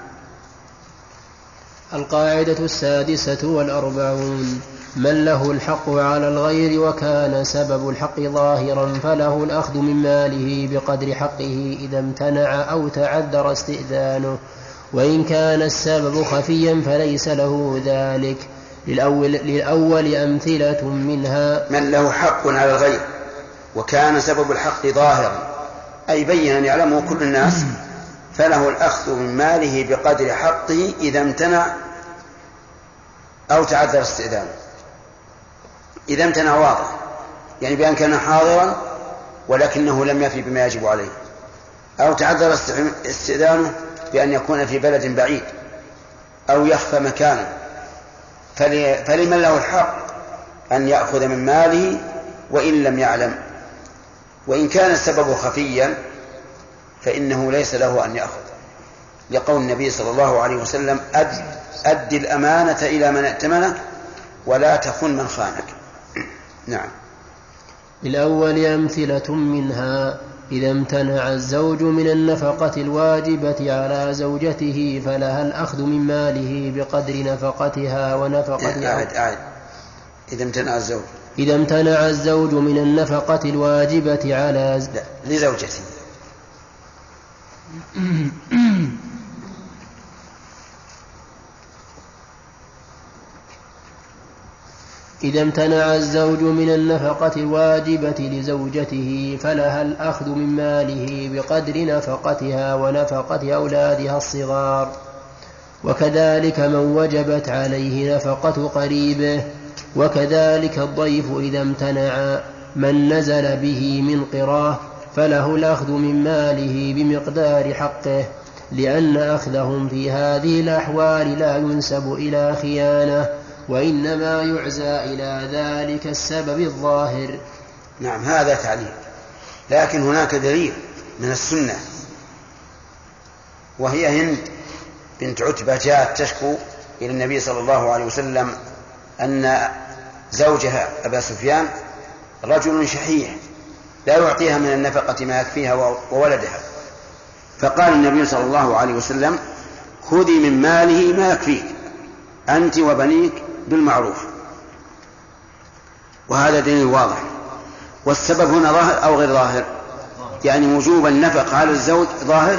القاعدة السادسة والأربعون. من له الحق على الغير وكان سبب الحق ظاهرا فله الأخذ من ماله بقدر حقه إذا امتنع أو تعذر استئذانه. وإن كان السبب خفيا فليس له ذلك. للأول, للأول أمثلة منها من له حق على الغير وكان سبب الحق ظاهرا أي بينا يعلمه كل الناس فله الأخذ من ماله بقدر حقه إذا امتنع أو تعذر استئذانه. إذا امتنع واضح. يعني بأن كان حاضرا ولكنه لم يفي بما يجب عليه. أو تعذر استئذانه بأن يكون في بلد بعيد. أو يخفى مكانه. فلمن له الحق أن يأخذ من ماله وإن لم يعلم. وإن كان السبب خفيا فإنه ليس له أن يأخذ. لقول النبي صلى الله عليه وسلم أد, أد الأمانة إلى من ائتمنك ولا تخن من خانك. نعم. الأول أمثلة منها إذا امتنع الزوج من النفقة الواجبة على زوجته فلها الأخذ من ماله بقدر نفقتها ونفقة أعد أعد. إذا امتنع الزوج. إذا امتنع الزوج من النفقة الواجبة على لا لزوجته. إذا امتنع الزوج من النفقة الواجبة لزوجته فلها الأخذ من ماله بقدر نفقتها ونفقة أولادها الصغار. وكذلك من وجبت عليه نفقة قريبه وكذلك الضيف إذا امتنع من نزل به من قراه فله الأخذ من ماله بمقدار حقه لأن أخذهم في هذه الأحوال لا ينسب إلى خيانة. وإنما يعزى إلى ذلك السبب الظاهر. نعم هذا تعليل. لكن هناك دليل من السنة وهي هند بنت عتبة جاءت تشكو إلى النبي صلى الله عليه وسلم أن زوجها أبا سفيان رجل شحيح لا يعطيها من النفقة ما يكفيها وولدها. فقال النبي صلى الله عليه وسلم خذي من ماله ما يكفيك أنت وبنيك بالمعروف. وهذا دليل واضح. والسبب هنا ظاهر أو غير ظاهر؟ يعني وجوب النفق على الزوج ظاهر؟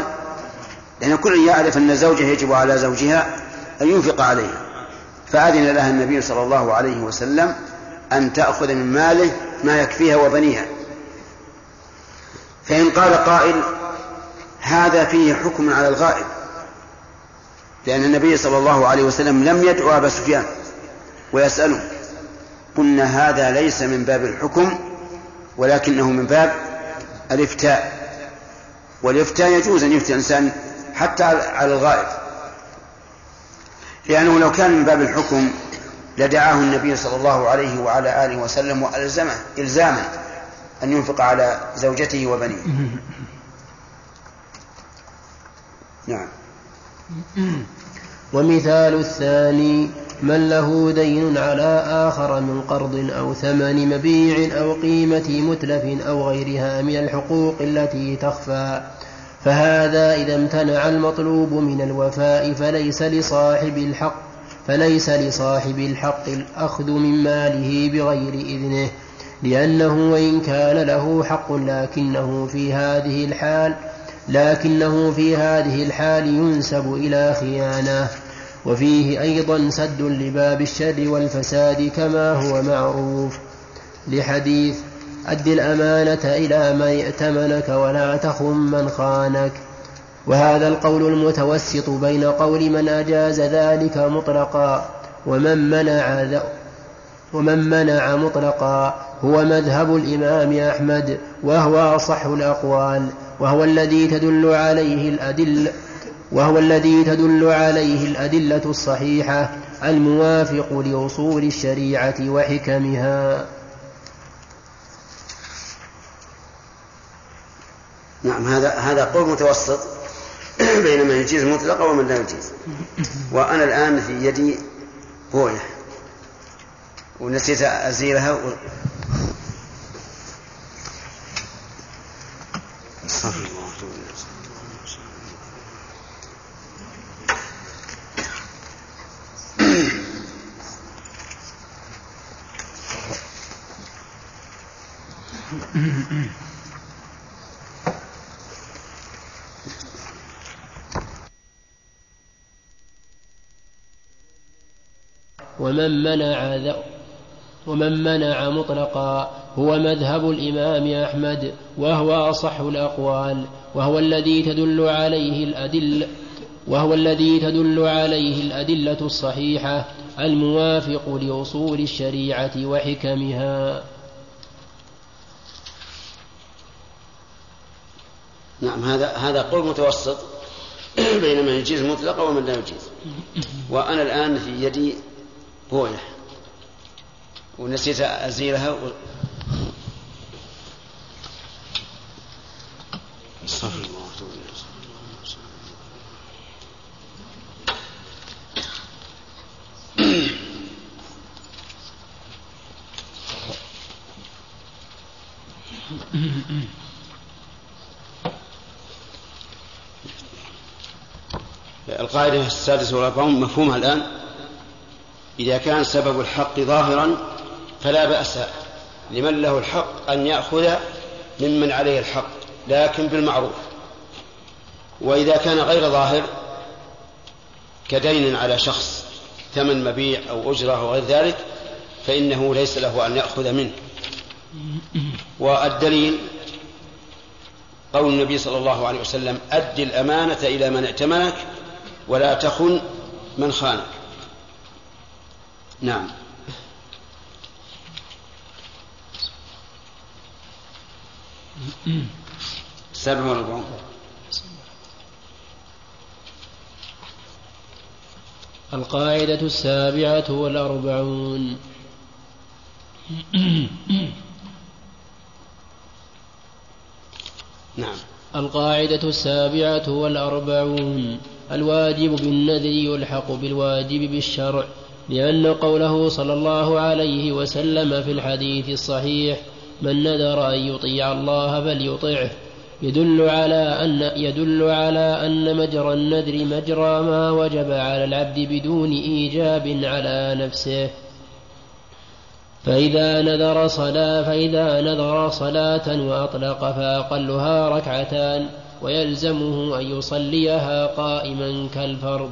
لأن كل يعرف أن زوجها يجب على زوجها أن ينفق عليها. فأذن لها النبي صلى الله عليه وسلم أن تأخذ من ماله ما يكفيها وبنيها. فإن قال قائل هذا فيه حكم على الغائب. لأن النبي صلى الله عليه وسلم لم يدعو أبا سفيان. ويسأله قلنا هذا ليس من باب الحكم ولكنه من باب الإفتاء. والإفتاء يجوز أن يفتي الإنسان حتى على الغائب. لأنه لو كان من باب الحكم لدعاه النبي صلى الله عليه وعلى آله وسلم وألزمه إلزاما أن ينفق على زوجته وبنيه. نعم. ومثال الثاني من له دين على آخر من قرض أو ثمن مبيع أو قيمة متلف أو غيرها من الحقوق التي تخفى. فهذا إذا امتنع المطلوب من الوفاء فليس لصاحب الحق فليس لصاحب الحق الأخذ من ماله بغير إذنه لأنه وإن كان له حق لكنه في هذه الحال لكنه في هذه الحال ينسب إلى خيانة. وفيه أيضا سد لباب الشر والفساد كما هو معروف لحديث أد الأمانة إلى من ائتمنك ولا تخن من خانك وهذا القول المتوسط بين قول من أجاز ذلك مطلقا ومن منع ومن منع مطلقا هو مذهب الإمام أحمد وهو أصح الأقوال وهو الذي تدل عليه الأدلة وهو الذي تدل عليه الأدلة الصحيحة الموافق لأصول الشريعة وحكمها. نعم هذا هذا قول متوسط بين من يجيز مطلقا ومن لا يجيز. وأنا الآن في يدي بوية ونسيت أزيلها و... ومن منع ومن منع مطلقا هو مذهب الإمام أحمد وهو أصح الأقوال وهو الذي تدل عليه الأدلة وهو الذي تدل عليه الأدلة الصحيحة الموافق لأصول الشريعة وحكمها. نعم هذا هذا قول متوسط بين من يجيز مطلقا ومن لا يجيز. وأنا الآن في يدي بوية. ونسيت أزيلها و... الله القاعدة السادسة والأربعون مفهومها الآن؟ إذا كان سبب الحق ظاهرا فلا بأس لمن له الحق أن يأخذ ممن عليه الحق لكن بالمعروف. وإذا كان غير ظاهر كدين على شخص ثمن مبيع أو أجرة أو غير ذلك فإنه ليس له أن يأخذ منه. والدليل قول النبي صلى الله عليه وسلم أد الأمانة إلى من ائتمنك ولا تخن من خانك. نعم. سبع والأربعون القاعدة السابعة والأربعون. نعم. القاعدة السابعة والأربعون. الواجب بالنذر يلحق بالواجب بالشرع لأن قوله صلى الله عليه وسلم في الحديث الصحيح من نذر أن يطيع الله فليطعه يدل على أن يدل على أن مجرى النذر مجرى ما وجب على العبد بدون إيجاب على نفسه. فإذا نذر صلاة فإذا نذر صلاة وأطلق فأقلها ركعتان. ويلزمه أن يصليها قائما كالفرض.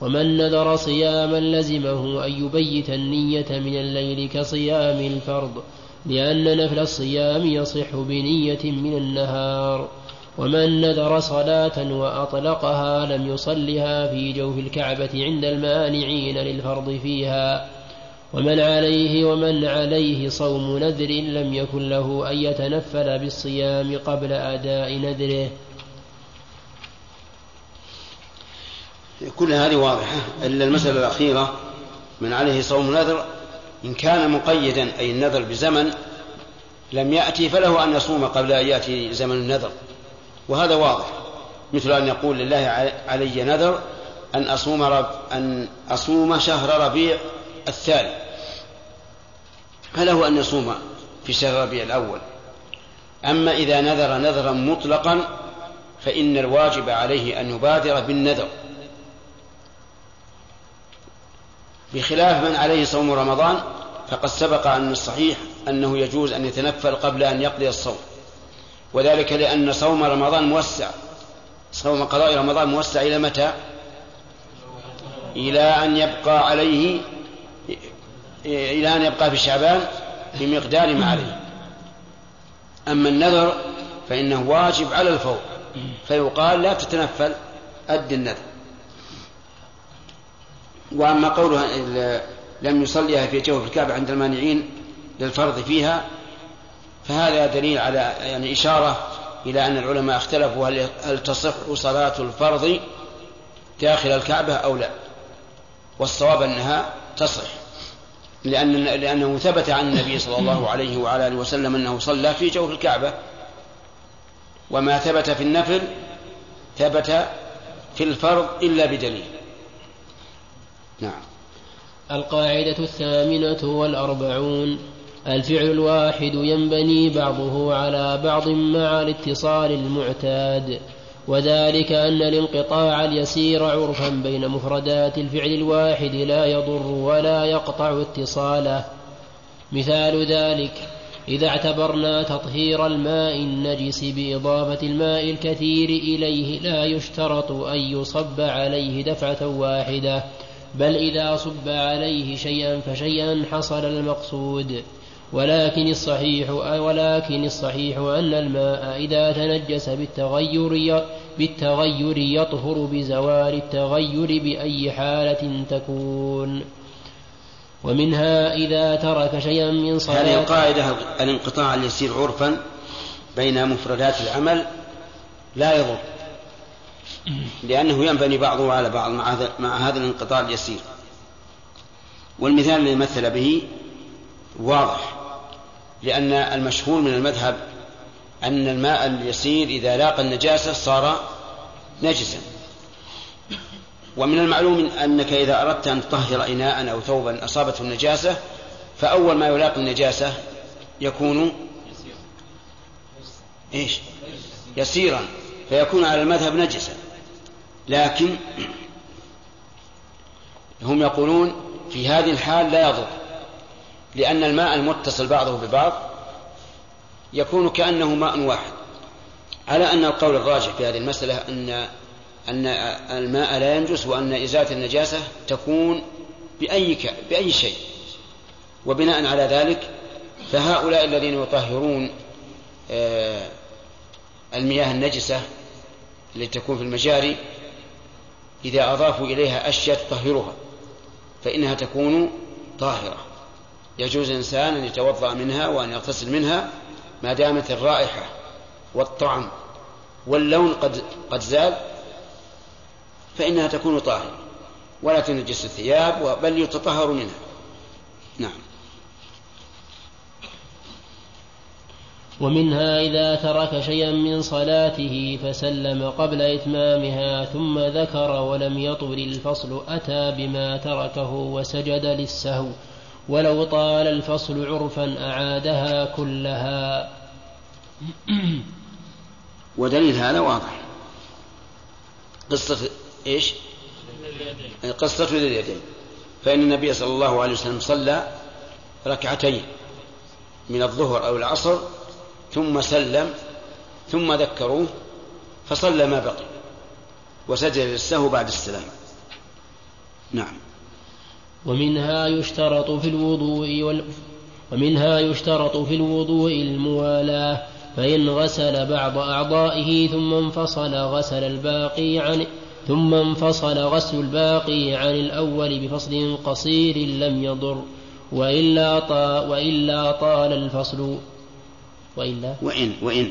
ومن نذر صياما لزمه أن يبيت النية من الليل كصيام الفرض لأن نفل الصيام يصح بنية من النهار. ومن نذر صلاة وأطلقها لم يصلها في جوف الكعبة عند المانعين للفرض فيها. ومن عليه ومن عليه صوم نذر لم يكن له أن يتنفل بالصيام قبل أداء نذره. كل هذه واضحة إلا المسألة الأخيرة من عليه صوم نذر إن كان مقيدا أي النذر بزمن لم يأتي فله أن يصوم قبل أن يأتي زمن النذر. وهذا واضح مثل أن يقول لله علي نذر أن أصوم رب أن أصوم شهر ربيع الثاني. فله أن يصوم في شهر ربيع الأول. أما إذا نذر نذرا مطلقا فإن الواجب عليه أن يبادر بالنذر. بخلاف من عليه صوم رمضان فقد سبق أن الصحيح أنه يجوز أن يتنفل قبل أن يقضي الصوم. وذلك لأن صوم رمضان موسع. صوم قضاء رمضان موسع إلى متى؟ إلى أن يبقى عليه إلى أن يبقى في شعبان بمقدار ما عليه. أما النذر فإنه واجب على الفور فيقال لا تتنفل أد النذر. وأما قولها لم يصليها في جوف الكعبة عند المانعين للفرض فيها فهذا دليل على يعني إشارة إلى أن العلماء اختلفوا هل هل تصح صلاة الفرض داخل الكعبة أو لا. والصواب أنها تصح لأن لأنه ثبت عن النبي صلى الله عليه وعلى آله وسلم أنه صلى في جوف الكعبة. وما ثبت في النفل ثبت في الفرض إلا بدليل. نعم. القاعدة الثامنة والأربعون. الفعل الواحد ينبني بعضه على بعض مع الاتصال المعتاد. وذلك أن الانقطاع اليسير عرفا بين مفردات الفعل الواحد لا يضر ولا يقطع اتصاله. مثال ذلك إذا اعتبرنا تطهير الماء النجس بإضافة الماء الكثير إليه لا يشترط أن يصب عليه دفعة واحدة. بل إذا صب عليه شيئا فشيئا حصل المقصود. ولكن الصحيح ولكن الصحيح أن الماء إذا تنجس بالتغير بالتغير يطهر بزوال التغير بأي حالة تكون. ومنها إذا ترك شيئا من صلاة هذه القاعدة الانقطاع اليسير عرفا بين مفردات العمل لا يضر. لأنه ينبني بعضه على بعض مع هذا مع هذا الانقطاع اليسير. والمثال الذي مثل به واضح لأن المشهور من المذهب أن الماء اليسير إذا لاقى النجاسة صار نجسا. ومن المعلوم أنك إذا أردت أن تطهر إناء أو ثوبا أصابته النجاسة فأول ما يلاقي النجاسة يكون إيش؟ يسيرا. فيكون على المذهب نجسا. لكن هم يقولون في هذه الحال لا يضر لأن الماء المتصل بعضه ببعض يكون كأنه ماء واحد. على أن القول الراجح في هذه المسألة أن أن الماء لا ينجس وأن إزالة النجاسة تكون بأي ك... بأي شيء. وبناء على ذلك فهؤلاء الذين يطهرون آه، المياه النجسة التي تكون في المجاري إذا أضافوا إليها أشياء تطهرها فإنها تكون طاهرة. يجوز الإنسان أن يتوضأ منها وأن يغتسل منها ما دامت الرائحة والطعم واللون قد قد زال فإنها تكون طاهرة ولا تنجس الثياب بل يتطهر منها. نعم. ومنها إذا ترك شيئا من صلاته فسلم قبل إتمامها ثم ذكر ولم يطول الفصل أتى بما تركه وسجد للسهو ولو طال الفصل عرفا أعادها كلها. ودليل هذا واضح. قصة إيش؟ قصة ذي اليدين. فإن النبي صلى الله عليه وسلم صلى ركعتين من الظهر أو العصر ثم سلم ثم ذكروه فصلى ما بقي وسجد للسهو بعد السلام. نعم. ومنها يشترط في الوضوء وال... ومنها يشترط في الوضوء الموالاة فإن غسل بعض أعضائه ثم انفصل غسل الباقي عن ثم انفصل غسل الباقي عن الأول بفصل قصير لم يضر وإلا وإلا طال الفصل. وإلا؟ وإن وإن.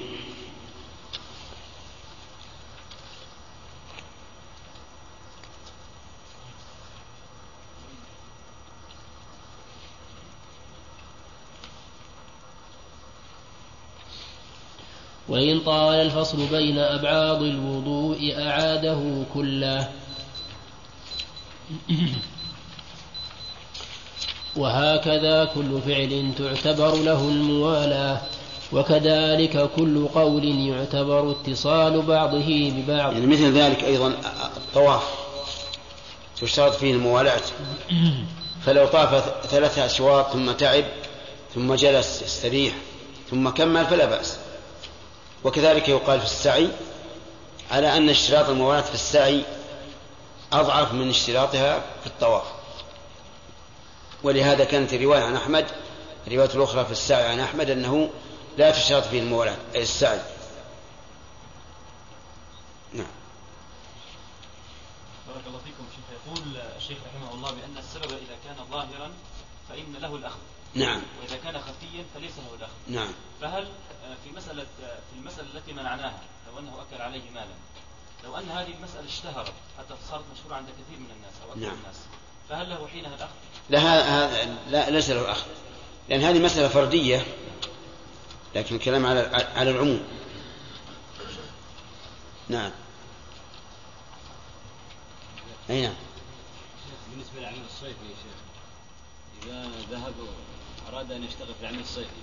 وإن طال الفصل بين أبعاض الوضوء أعاده كله. وهكذا كل فعل تعتبر له الموالاة وكذلك كل قول يعتبر اتصال بعضه ببعض. يعني مثل ذلك أيضا الطواف تشترط فيه الموالاة. فلو طاف ثلاثة أشواط ثم تعب ثم جلس يستريح ثم كمل فلا بأس. وكذلك يقال في السعي على أن اشتراط الموالاة في السعي أضعف من اشتراطها في الطواف. ولهذا كانت الرواية عن أحمد الرواية الأخرى في السعي عن أحمد أنه لا تشترط فيه الموالاة أي السعي. نعم. بارك الله فيكم شيخ. يقول الشيخ رحمه الله بأن السبب إذا كان ظاهرا فإن له الأخذ. نعم. وإذا كان خفيا فليس له الأخذ. نعم. فهل في مسألة في المسألة التي منعناها لو أنه أكل عليه مالا لو أن هذه المسألة اشتهرت حتى صارت مشهورة عند كثير من الناس أو أكثر نعم. الناس فهل له حينها الأخذ؟ لا هذا لا ليس له أخذ لأن هذه مسألة فردية لكن الكلام على على العموم. نعم. أي نعم. بالنسبة للعمل الصيفي يا شيخ إذا ذهب أراد أن يشتغل في العمل الصيفي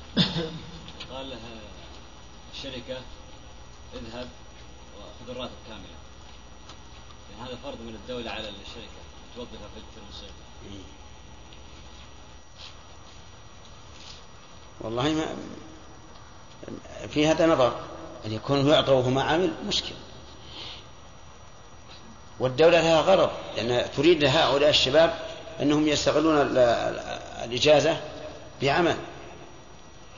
قال له الشركة اذهب وخذ الراتب كاملا. يعني هذا فرض من الدولة على الشركة توظفها في الترم الصيفي. والله ما في هذا نظر. أن يكون يعطى وهو ما عامل مشكل. والدولة لها غرض لأن تريد هؤلاء الشباب أنهم يستغلون ال- ال- الإجازة بعمل.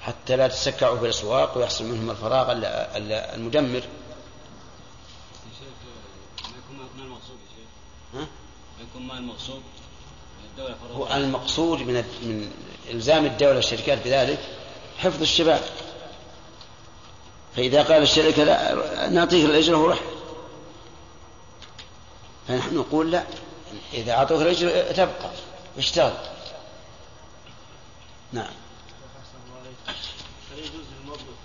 حتى لا تسكعوا في الأسواق ويحصل منهم الفراغ ال- ال- المدمر. المقصود هو المقصود من من إلزام الدولة الشركات بذلك حفظ الشباب. فإذا قال الشركة لا نعطيك الأجرة وروح فنحن نقول لا إذا أعطوك الأجرة تبقى اشتغل نعم. هل يجوز للموظف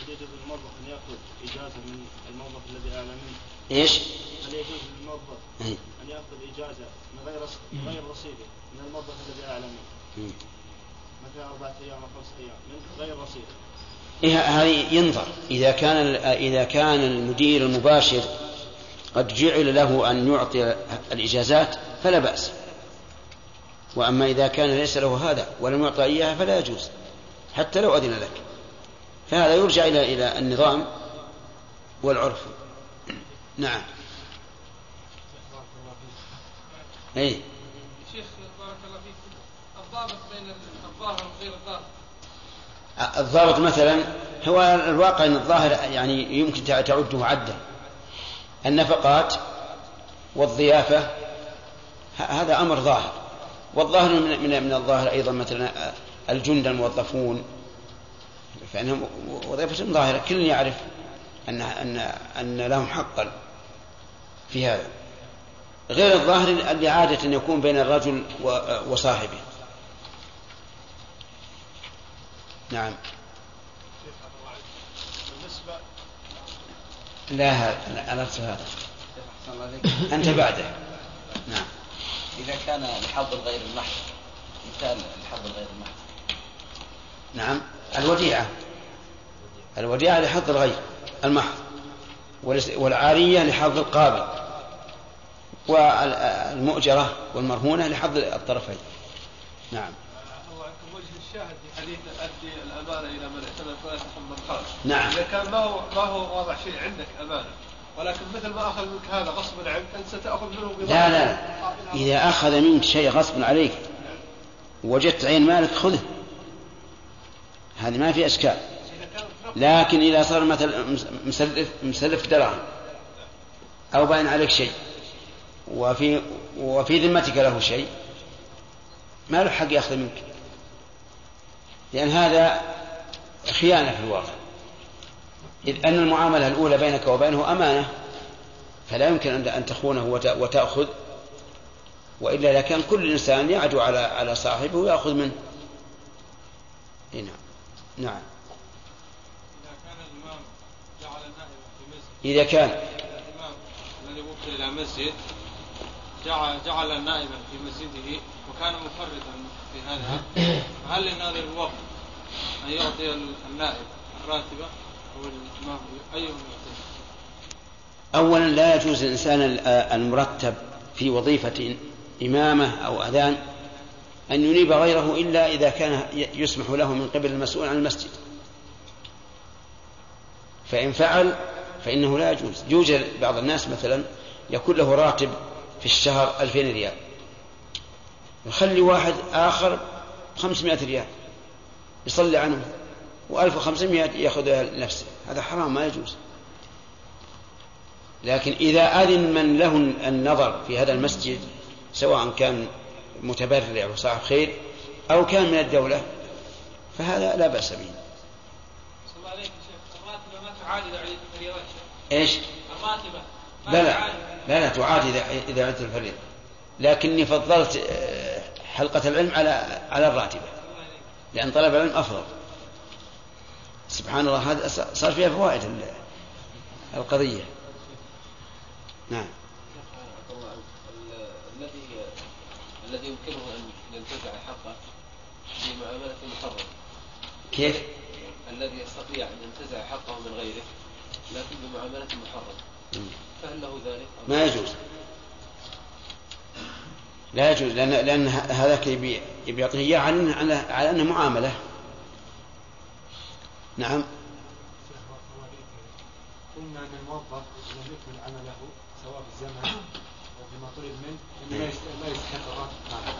هل يجوز للموظف أن يأخذ إجازة من الموظف الذي أعلى منه؟ إيش؟ هل يجوز للموظف إيه. أن يأخذ إجازة من غير من غير رصيده من الموظف الذي أعلى منه؟ مم. مثلا أربعة أيام أو خمسة أيام من غير رصيد. إيه هذه ينظر. إذا كان إذا كان المدير المباشر قد جعل له أن يعطي الإجازات فلا بأس. وأما إذا كان ليس له هذا ولم يعطى إياها فلا يجوز حتى لو أذن لك. فهذا يرجع إلى إلى النظام والعرف. نعم. أي شيخ بارك الله فيك. الضابط بين الظاهر وغير الظاهر الضابط مثلا هو الواقع أن الظاهر يعني يمكن تعده عدا. النفقات والضيافة ه- هذا أمر ظاهر. والظاهر من, من, من الظاهر أيضا مثلا الجند الموظفون. فإنهم وظيفة ظاهرة. كل يعرف أن أن أن لهم حقا في هذا. غير الظاهر اللي عادة يكون بين الرجل وصاحبه. نعم. بالنسبة لا هذا. هذا. أنت بعده. نعم. إذا كان لحظ غير المحض مثال لحظ غير المحض. نعم. الوديعة. الوديعة لحظ الغير المحض. والعارية لحظ القابل. والمؤجرة والمرهونة لحظ الطرفين. نعم. الله وجه الشاهد في حديث الامانه إلى من اعتمد فلا تحمل خلف نعم. إذا كان ما هو ما هو واضح شيء عندك أمانة. ولكن مثل ما أخذ منك هذا غصبا عنك أنت ستأخذ منه. لا لا. إذا أخذ منك شيء غصب عليك وجدت عين مالك خذه. هذه ما في أشكال. لكن إذا صار مثل مسلف مسلف دراهم أو باين عليك شيء وفي وفي ذمتك له شيء ما له حق يأخذ منك. لأن هذا خيانة في الواقع. إذ أن المعاملة الأولى بينك وبينه أمانة فلا يمكن أن- تخونه وت- وتأخذ وإلا لكان كل إنسان يعدو على على صاحبه ويأخذ منه. نعم. نعم. إذا كان الإمام الذي وكل إلى مسجد جعل جعل نائبا في مسجده وكان مفردا في هذا فهل لناظر الوقت أن يعطي النائب الراتبة أو يعطيه؟ أولا لا يجوز للإنسان ال- المرتب في وظيفة إمامة أو أذان أن ينيب غيره إلا إذا كان يسمح له من قبل المسؤول عن المسجد. فإن فعل فإنه لا يجوز. يوجد بعض الناس مثلا يكون له راتب في الشهر ألفين ريال. يخلي واحد آخر خمسمائة ريال. يصلي عنه وألف وخمسمائة يأخذها لنفسه هذا حرام ما يجوز. لكن إذا أذن من له النظر في هذا المسجد سواء كان متبرع وصاحب خير أو كان من الدولة فهذا لا بأس به. الله عليك الراتبة ما الفريضة. إيش؟ الراتبة لا لا. لا لا تعاد إذا إذا عدت الفريضة. لكني فضلت آه، حلقة العلم على على الراتبة. لأن طلب العلم أفضل. سبحان الله هذا صار فيها فوائد ال- القضية. نعم. الذي الذي يمكنه أن ينتزع حقه في معامله محرم كيف؟ الذي يستطيع أن ينتزع حقه من غيره لكن بمعامله محرم فهل له ذلك؟ ما يجوز. لا يجوز لأن لأن هذاك يبي يعطيه إياه على على أنه معاملة نعم قلنا أن الموظف لم يكمل عمله سواء بالزمن أو بما طلب منه لا يست- لا يستحق الراتب كامل.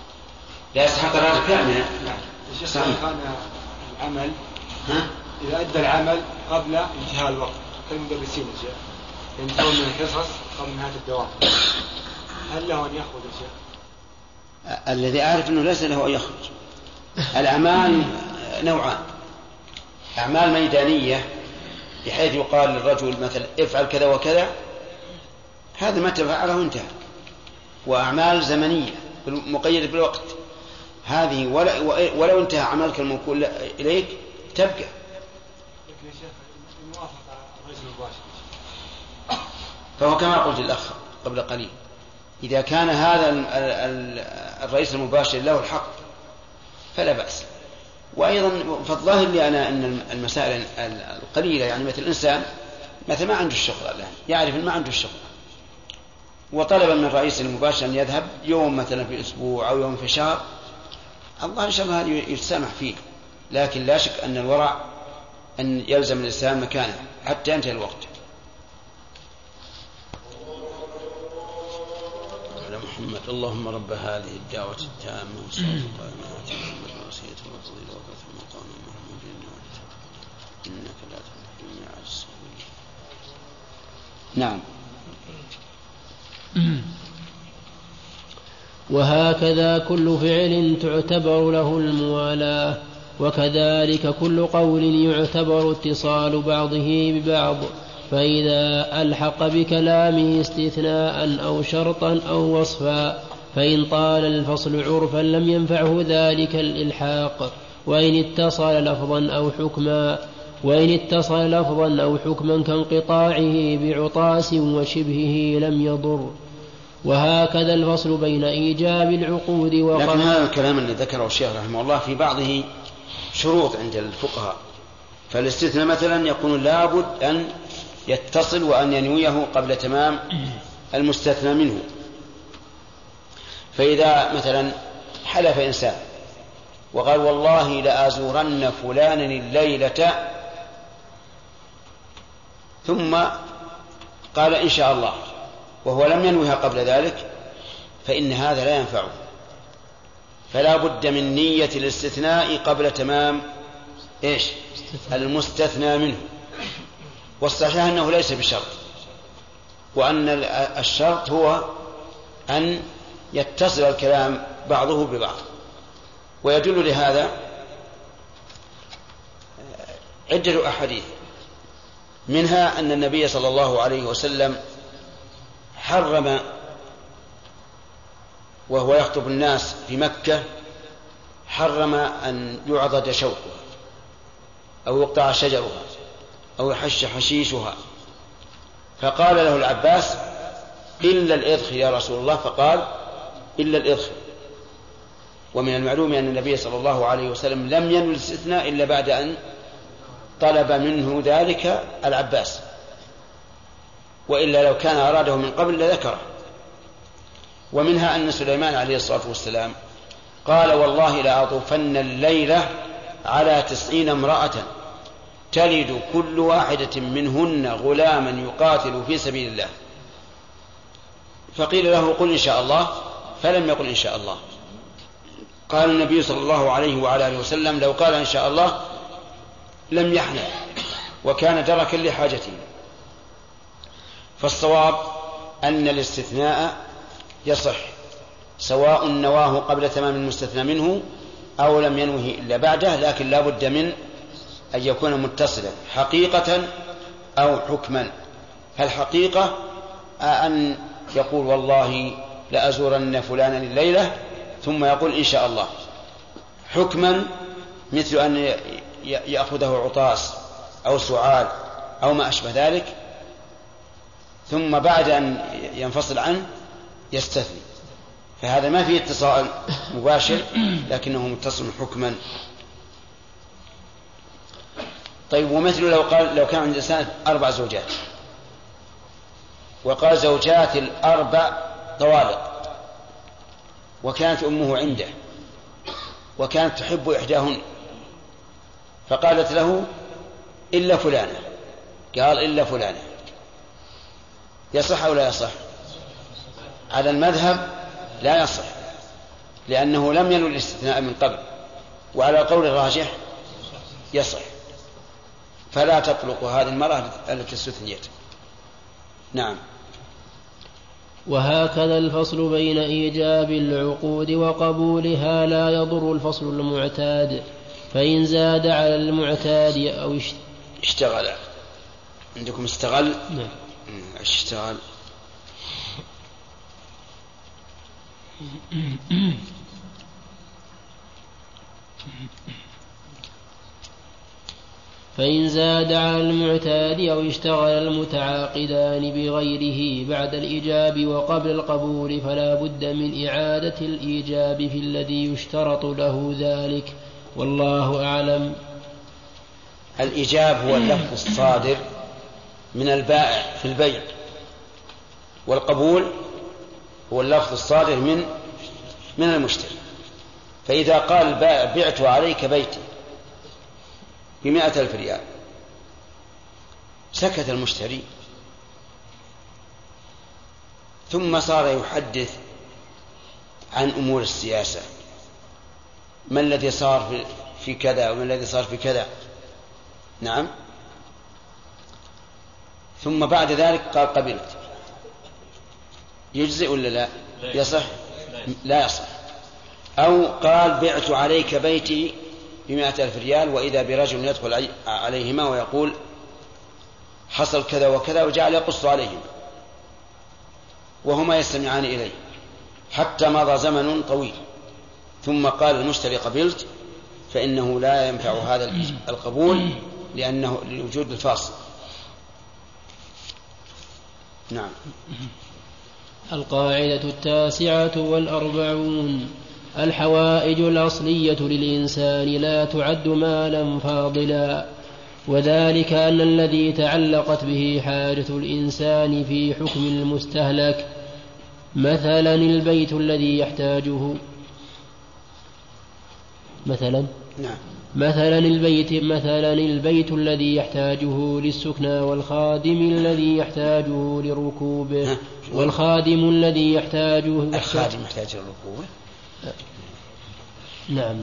لا يستحق الراتب كاملا نعم. إذا كان العمل ها؟ إذا أدى العمل قبل انتهاء الوقت كالمدرسين يا شيخ ينتهون من الحصص قبل نهاية الدوام هل له أن يأخذ يا شيخ؟ الذي أعرف أنه ليس له أن يخرج. الأعمال نوعان. أعمال ميدانية بحيث يقال للرجل مثلا افعل كذا وكذا هذا متى فعله انتهى وأعمال زمنية مقيدة بالوقت. هذه ولو انتهى عملك الموكول إليك تبقى. فهو كما قلت الأخ قبل قليل. إذا كان هذا ال- ال- الرئيس المباشر له الحق فلا بأس. وأيضا فالظاهر لي أنا أن المسائل ال- القليلة يعني مثل الإنسان مثلا ما عنده الشغل الآن يعرف أن ما عنده الشغل. وطلب من الرئيس المباشر أن يذهب يوم مثلا في أسبوع أو يوم في شهر. الله إن شاء الله يتسامح فيه. لكن لا شك أن الورع أن يلزم الإنسان مكانه حتى ينتهي الوقت. محمد. اللهم رب هذه الدعوة التامة والصلاة القائمة آت محمد إنك لا تخلف الميعاد السبيل. نعم. وهكذا كل فعل تعتبر له الموالاة وكذلك كل قول يعتبر اتصال بعضه ببعض. فإذا ألحق بكلامه استثناء أو شرطا أو وصفا فإن طال الفصل عرفا لم ينفعه ذلك الإلحاق. وإن اتصل لفظا أو حكما وإن اتصل لفظا أو حكما كانقطاعه بعطاس وشبهه لم يضر. وهكذا الفصل بين إيجاب العقود لكن وقبل هذا الكلام الذي ذكره الشيخ رحمه الله في بعضه شروط عند الفقهاء. فالاستثناء مثلا يكون لابد أن يتصل وأن ينويه قبل تمام المستثنى منه. فإذا مثلا حلف إنسان وقال والله لآزورن فلانا الليلة ثم قال إن شاء الله وهو لم ينوها قبل ذلك فإن هذا لا ينفعه. فلا بد من نية الاستثناء قبل تمام إيش؟ المستثنى منه. والصحيح أنه ليس بشرط وأن الشرط هو أن يتصل الكلام بعضه ببعض. ويدل لهذا عدة أحاديث. منها أن النبي صلى الله عليه وسلم حرم وهو يخطب الناس في مكة حرم أن يعضد شوكها أو يقطع شجرها. أو يحش حشيشها. فقال له العباس إلا الإضخ يا رسول الله. فقال إلا الإضخ ومن المعلوم أن النبي صلى الله عليه وسلم لم ينوي الاستثناء إلا بعد أن طلب منه ذلك العباس. وإلا لو كان أراده من قبل لذكره. ومنها أن سليمان عليه الصلاة والسلام قال والله لأطوفن الليلة على تسعين امرأة. تلد كل واحدة منهن غلاما يقاتل في سبيل الله. فقيل له قل إن شاء الله فلم يقل إن شاء الله. قال النبي صلى الله عليه وعلى آله وسلم لو قال إن شاء الله لم يحنى وكان دركا لحاجته. فالصواب أن الاستثناء يصح سواء نواه قبل تمام المستثنى منه أو لم ينوه إلا بعده لكن لا بد من أن يكون متصلا حقيقة أو حكما. فالحقيقة أن يقول والله لأزورن فلانا الليلة ثم يقول إن شاء الله. حكما مثل أن يأخذه عطاس أو سعال أو ما أشبه ذلك. ثم بعد أن ينفصل عنه يستثني. فهذا ما فيه اتصال مباشر لكنه متصل حكما. طيب ومثل لو قال لو كان عند الإنسان أربع زوجات وقال زوجات الأربع طوالق وكانت أمه عنده وكانت تحب إحداهن فقالت له إلا فلانة قال إلا فلانة يصح أو لا يصح؟ على المذهب لا يصح لأنه لم ينوي الاستثناء من قبل وعلى القول الراجح يصح. فلا تطلق هذه المرأة التي استثنيت. نعم. وهكذا الفصل بين إيجاب العقود وقبولها لا يضر الفصل المعتاد فإن زاد على المعتاد أو اشتغل. عندكم استغل نعم. اشتغل. فإن زاد على المعتاد أو اشتغل المتعاقدان بغيره بعد الإيجاب وقبل القبول فلا بد من إعادة الإيجاب في الذي يشترط له ذلك. والله أعلم. الإيجاب هو اللفظ الصادر من البائع في البيع. والقبول هو اللفظ الصادر من من المشتري. فإذا قال البائع بعت عليك بيتي بمائة ألف ريال. سكت المشتري. ثم صار يحدث عن أمور السياسة. ما الذي صار في, كذا وما الذي صار في كذا؟ نعم. ثم بعد ذلك قال قبلت. يجزئ ولا لا؟ يصح؟ لا يصح. أو قال بعت عليك بيتي بمائة ألف ريال وإذا برجل يدخل عليهما ويقول حصل كذا وكذا وجعل يقص عليهما. وهما يستمعان إليه. حتى مضى زمن طويل. ثم قال المشتري قبلت فإنه لا ينفع هذا القبول لأنه لوجود الفاصل. نعم. القاعدة التاسعة والأربعون. الحوائج الأصلية للإنسان لا تعد مالا فاضلا وذلك أن الذي تعلقت به حاجة الإنسان في حكم المستهلك مثلا البيت الذي يحتاجه. مثلا؟ نعم. مثلا البيت مثلا البيت الذي يحتاجه للسكنى والخادم الذي يحتاجه لركوبه والخادم الذي يحتاجه الخادم يحتاج لركوبه نعم.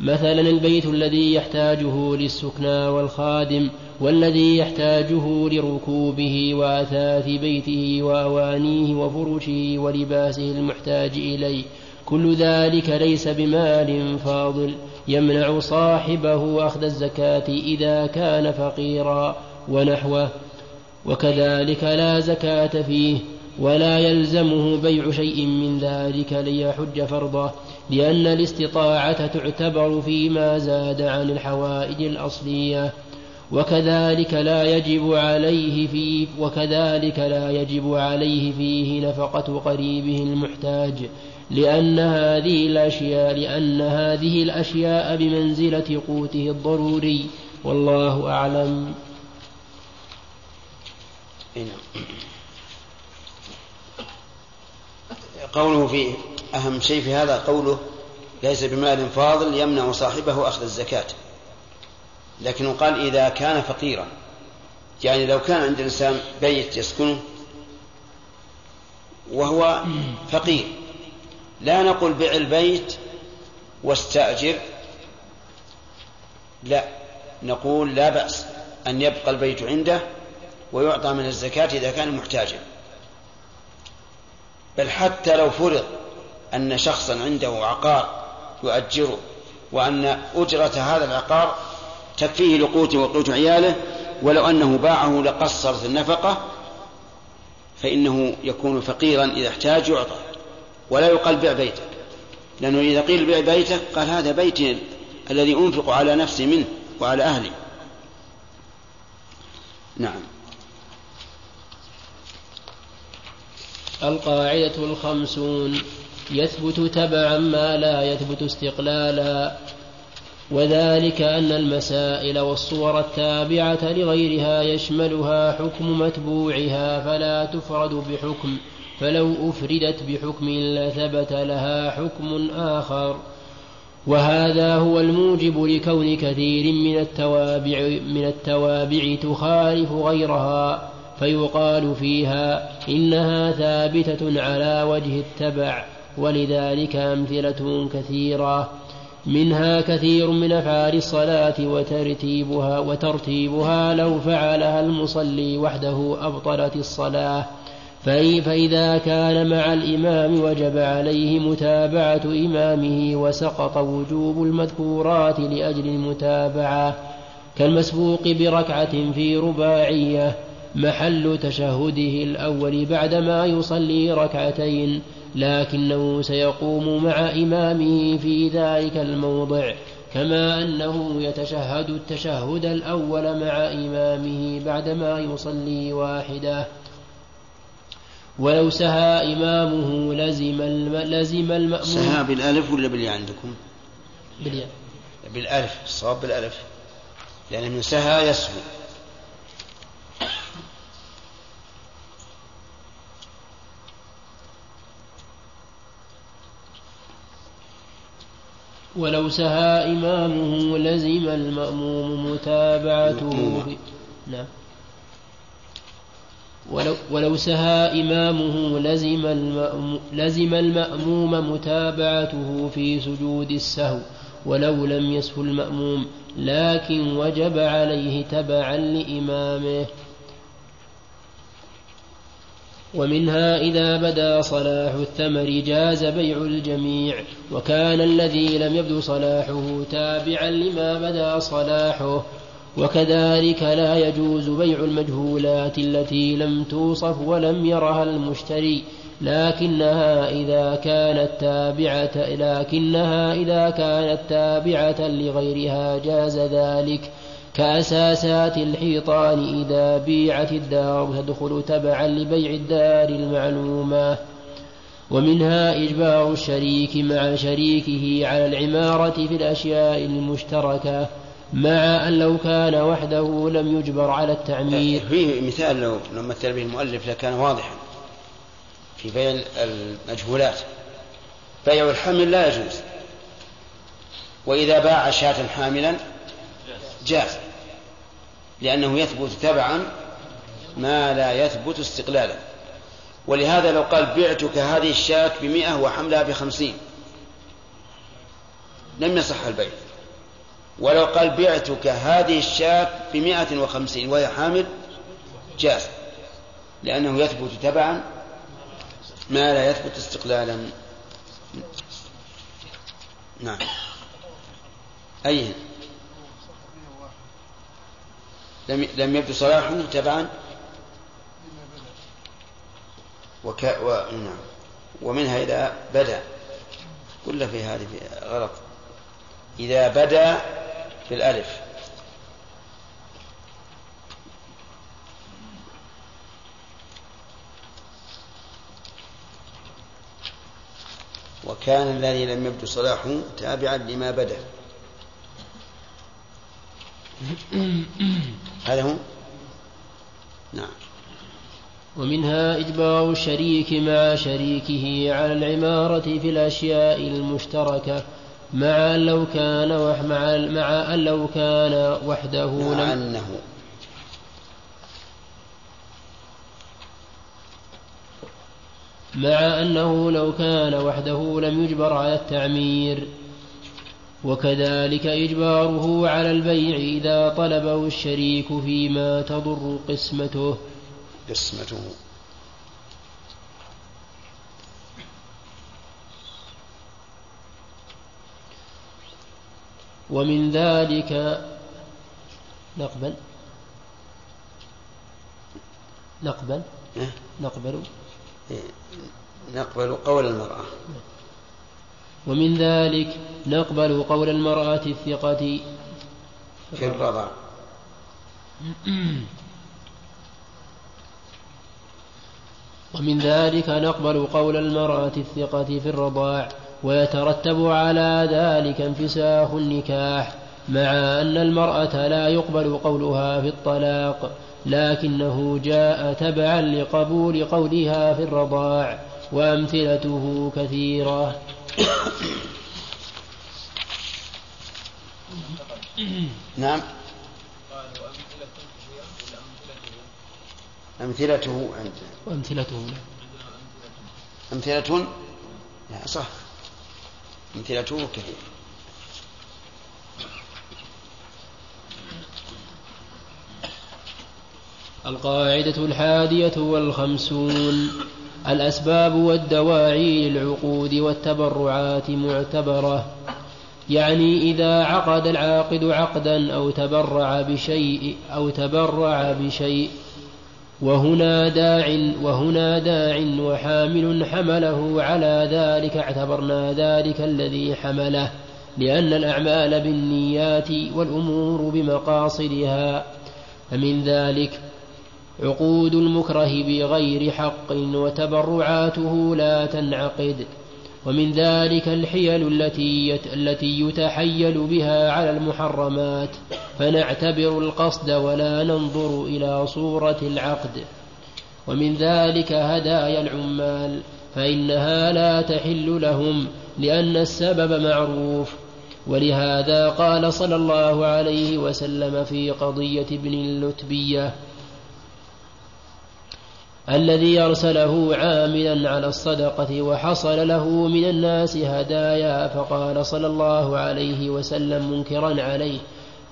مثلا البيت الذي يحتاجه للسكنى والخادم والذي يحتاجه لركوبه وأثاث بيته وأوانيه وفرشه ولباسه المحتاج إليه. كل ذلك ليس بمال فاضل. يمنع صاحبه أخذ الزكاة إذا كان فقيرا ونحوه. وكذلك لا زكاة فيه. ولا يلزمه بيع شيء من ذلك ليحج فرضه لأن الاستطاعة تعتبر فيما زاد عن الحوائج الأصلية. وكذلك لا يجب عليه فيه وكذلك لا يجب عليه فيه نفقة قريبه المحتاج لأن هذه الأشياء لأن هذه الأشياء بمنزلة قوته الضروري. والله أعلم. نعم. قوله في أهم شيء في هذا قوله ليس بمال فاضل يمنع صاحبه أخذ الزكاة. لكنه قال إذا كان فقيرا. يعني لو كان عند الإنسان بيت يسكنه وهو فقير. لا نقول بع البيت واستأجر. لا نقول لا بأس أن يبقى البيت عنده ويعطى من الزكاة إذا كان محتاجا. بل حتى لو فرض أن شخصا عنده عقار يؤجره وأن أجرة هذا العقار تكفيه لقوته وقوت عياله ولو أنه باعه لقصرت النفقة فإنه يكون فقيرا إذا احتاج يعطى ولا يقال بيع بيتك لأنه إذا قيل بيع بيتك قال هذا بيتي الذي أنفق على نفسي منه وعلى أهلي. نعم. القاعدة الخمسون يثبت تبعا ما لا يثبت استقلالا. وذلك أن المسائل والصور التابعة لغيرها يشملها حكم متبوعها فلا تفرد بحكم فلو أفردت بحكم لثبت لها حكم آخر. وهذا هو الموجب لكون كثير من التوابع من التوابع تخالف غيرها. فيقال فيها إنها ثابتة على وجه التبع ولذلك أمثلة كثيرة. منها كثير من أفعال الصلاة وترتيبها وترتيبها لو فعلها المصلي وحده أبطلت الصلاة. فإذا كان مع الإمام وجب عليه متابعة إمامه وسقط وجوب المذكورات لأجل المتابعة كالمسبوق بركعة في رباعية محل تشهده الأول بعدما يصلي ركعتين لكنه سيقوم مع إمامه في ذلك الموضع كما أنه يتشهد التشهد الأول مع إمامه بعدما يصلي واحدة. ولو سهى إمامه لزم الم... لزم المأموم. سهى بالألف ولا بالياء عندكم؟ بالياء. بالألف الصواب بالألف. يعني من سهى يسهو. ولو سهى إمامه لزم المأموم متابعته نعم. ولو, ولو سهى إمامه لزم المأموم, لزم المأموم متابعته في سجود السهو ولو لم يسهو المأموم لكن وجب عليه تبعا لإمامه. ومنها إذا بدا صلاح الثمر جاز بيع الجميع وكان الذي لم يبدو صلاحه تابعا لما بدا صلاحه. وكذلك لا يجوز بيع المجهولات التي لم توصف ولم يرها المشتري لكنها إذا كانت تابعة لكنها إذا كانت تابعة لغيرها جاز ذلك. كأساسات الحيطان إذا بيعت الدار تدخل تبعا لبيع الدار المعلومة. ومنها إجبار الشريك مع شريكه على العمارة في الأشياء المشتركة مع أن لو كان وحده لم يجبر على التعمير. فيه مثال لو لو مثل به المؤلف لكان واضحا في بيع المجهولات. بيع الحمل لا يجوز. وإذا باع شاة حاملا جاز. لأنه يثبت تبعا ما لا يثبت استقلالا. ولهذا لو قال بعتك هذه الشاة بمئة وحملها بخمسين. لم يصح البيع. ولو قال بعتك هذه الشاة بمئة وخمسين وهي حامل جاز. لأنه يثبت تبعا ما لا يثبت استقلالا. نعم. أي لم يبدو صلاحه تبعا؟ وك و... نعم. ومنها إذا بدا. كل في هذه غلط. إذا بدا في الألف. وكان الذي لم يبدو صلاحه تابعا لما بدا. هذا هو؟ نعم. ومنها إجبار الشريك مع شريكه على العمارة في الأشياء المشتركة مع أن لو كان وح مع, مع أن لو كان وحده مع أنه. مع أنه لو كان وحده لم يجبر على التعمير. وكذلك إجباره على البيع إذا طلبه الشريك فيما تضر قسمته. قسمته. ومن ذلك نقبل. نقبل. إيه؟ نقبل. إيه، نقبل قول المرأة. ومن ذلك نقبل قول المرأة الثقة. في الرضا ومن ذلك نقبل قول المرأة الثقة في الرضاع ويترتب على ذلك انفساخ النكاح مع أن المرأة لا يقبل قولها في الطلاق لكنه جاء تبعا لقبول قولها في الرضاع وأمثلته كثيرة. نعم. أمثلته عند وأمثلته. أمثلة؟ لا صح. أمثلته كثير. القاعدة الحادية والخمسون. الأسباب والدواعي للعقود والتبرعات معتبرة. يعني إذا عقد العاقد عقدا أو تبرع بشيء أو تبرع بشيء وهنا داع وهنا داع وحامل حمله على ذلك اعتبرنا ذلك الذي حمله لأن الأعمال بالنيات والأمور بمقاصدها. فمن ذلك عقود المكره بغير حق وتبرعاته لا تنعقد. ومن ذلك الحيل التي التي يتحيل بها على المحرمات. فنعتبر القصد ولا ننظر إلى صورة العقد. ومن ذلك هدايا العمال. فإنها لا تحل لهم لأن السبب معروف. ولهذا قال صلى الله عليه وسلم في قضية ابن اللتبية الذي أرسله عاملا على الصدقة وحصل له من الناس هدايا فقال صلى الله عليه وسلم منكرا عليه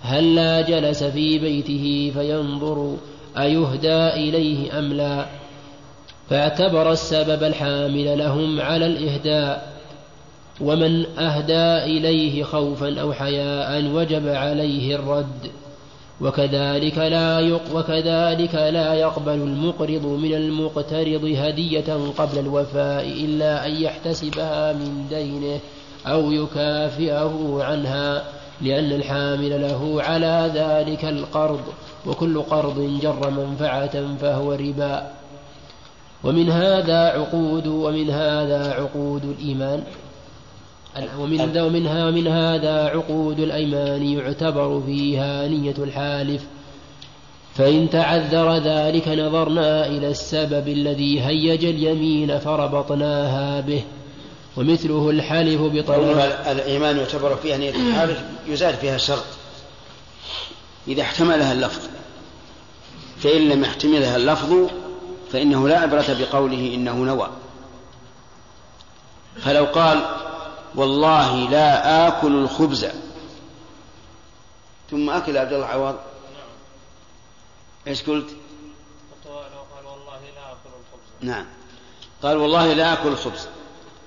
هل لا جلس في بيته فينظر أيهدى إليه أم لا؟ فاعتبر السبب الحامل لهم على الإهداء ومن أهدى إليه خوفا أو حياء وجب عليه الرد. وكذلك لا وكذلك لا يقبل المقرض من المقترض هدية قبل الوفاء إلا أن يحتسبها من دينه أو يكافئه عنها لأن الحامل له على ذلك القرض وكل قرض جر منفعة فهو ربا. ومن هذا عقود ومن هذا عقود الإيمان. ومن ومنها ومن هذا عقود الأيمان يعتبر فيها نية الحالف. فإن تعذر ذلك نظرنا إلى السبب الذي هيج اليمين فربطناها به. ومثله الحلف بطلاق الإيمان يعتبر فيها نية الحالف يزال فيها شرط. إذا احتملها اللفظ. فإن لم يحتملها اللفظ فإنه لا عبرة بقوله إنه نوى. فلو قال والله لا آكل الخبز. ثم أكل عبد الله عوض إيش قلت؟ قال والله لا آكل الخبز نعم. قال والله لا آكل الخبز.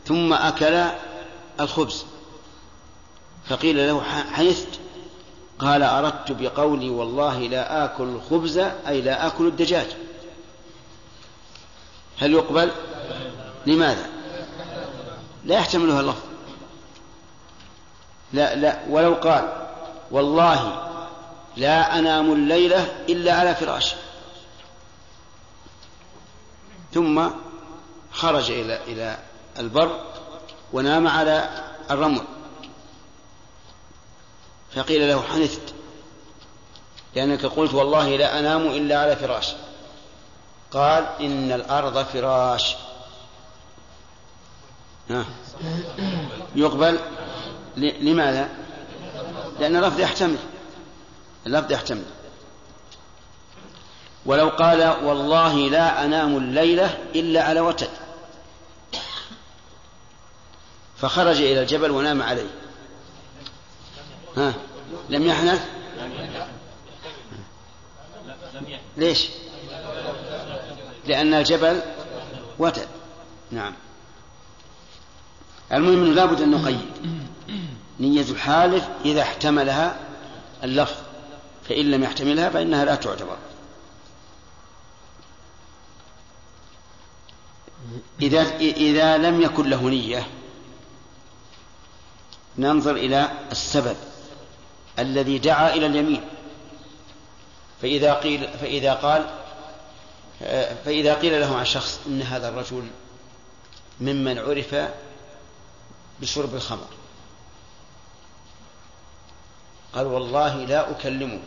ثم أكل الخبز. فقيل له حنثت. قال أردت بقولي والله لا آكل الخبز أي لا آكل الدجاج. هل يقبل؟ لماذا؟ لا يحتملها اللفظ. لا لا ولو قال والله لا أنام الليلة إلا على فراش. ثم خرج إلى إلى البر ونام على الرمل. فقيل له حنثت لأنك قلت والله لا أنام إلا على فراش. قال إن الأرض فراش. ها. يقبل؟ لماذا؟ لأن اللفظ يحتمل. اللفظ يحتمل. ولو قال والله لا أنام الليلة إلا على وتد فخرج إلى الجبل ونام عليه. ها؟ لم يحنث؟ ليش؟ لأن الجبل وتد نعم. المهم أنه لابد أن نقيد. نية الحالف إذا احتملها اللفظ فإن لم يحتملها فإنها لا تعتبر. إذا إذا لم يكن له نية ننظر إلى السبب الذي دعا إلى اليمين. فإذا قيل فإذا قال فإذا قيل له عن شخص إن هذا الرجل ممن عرف بشرب الخمر قال والله لا أكلمه.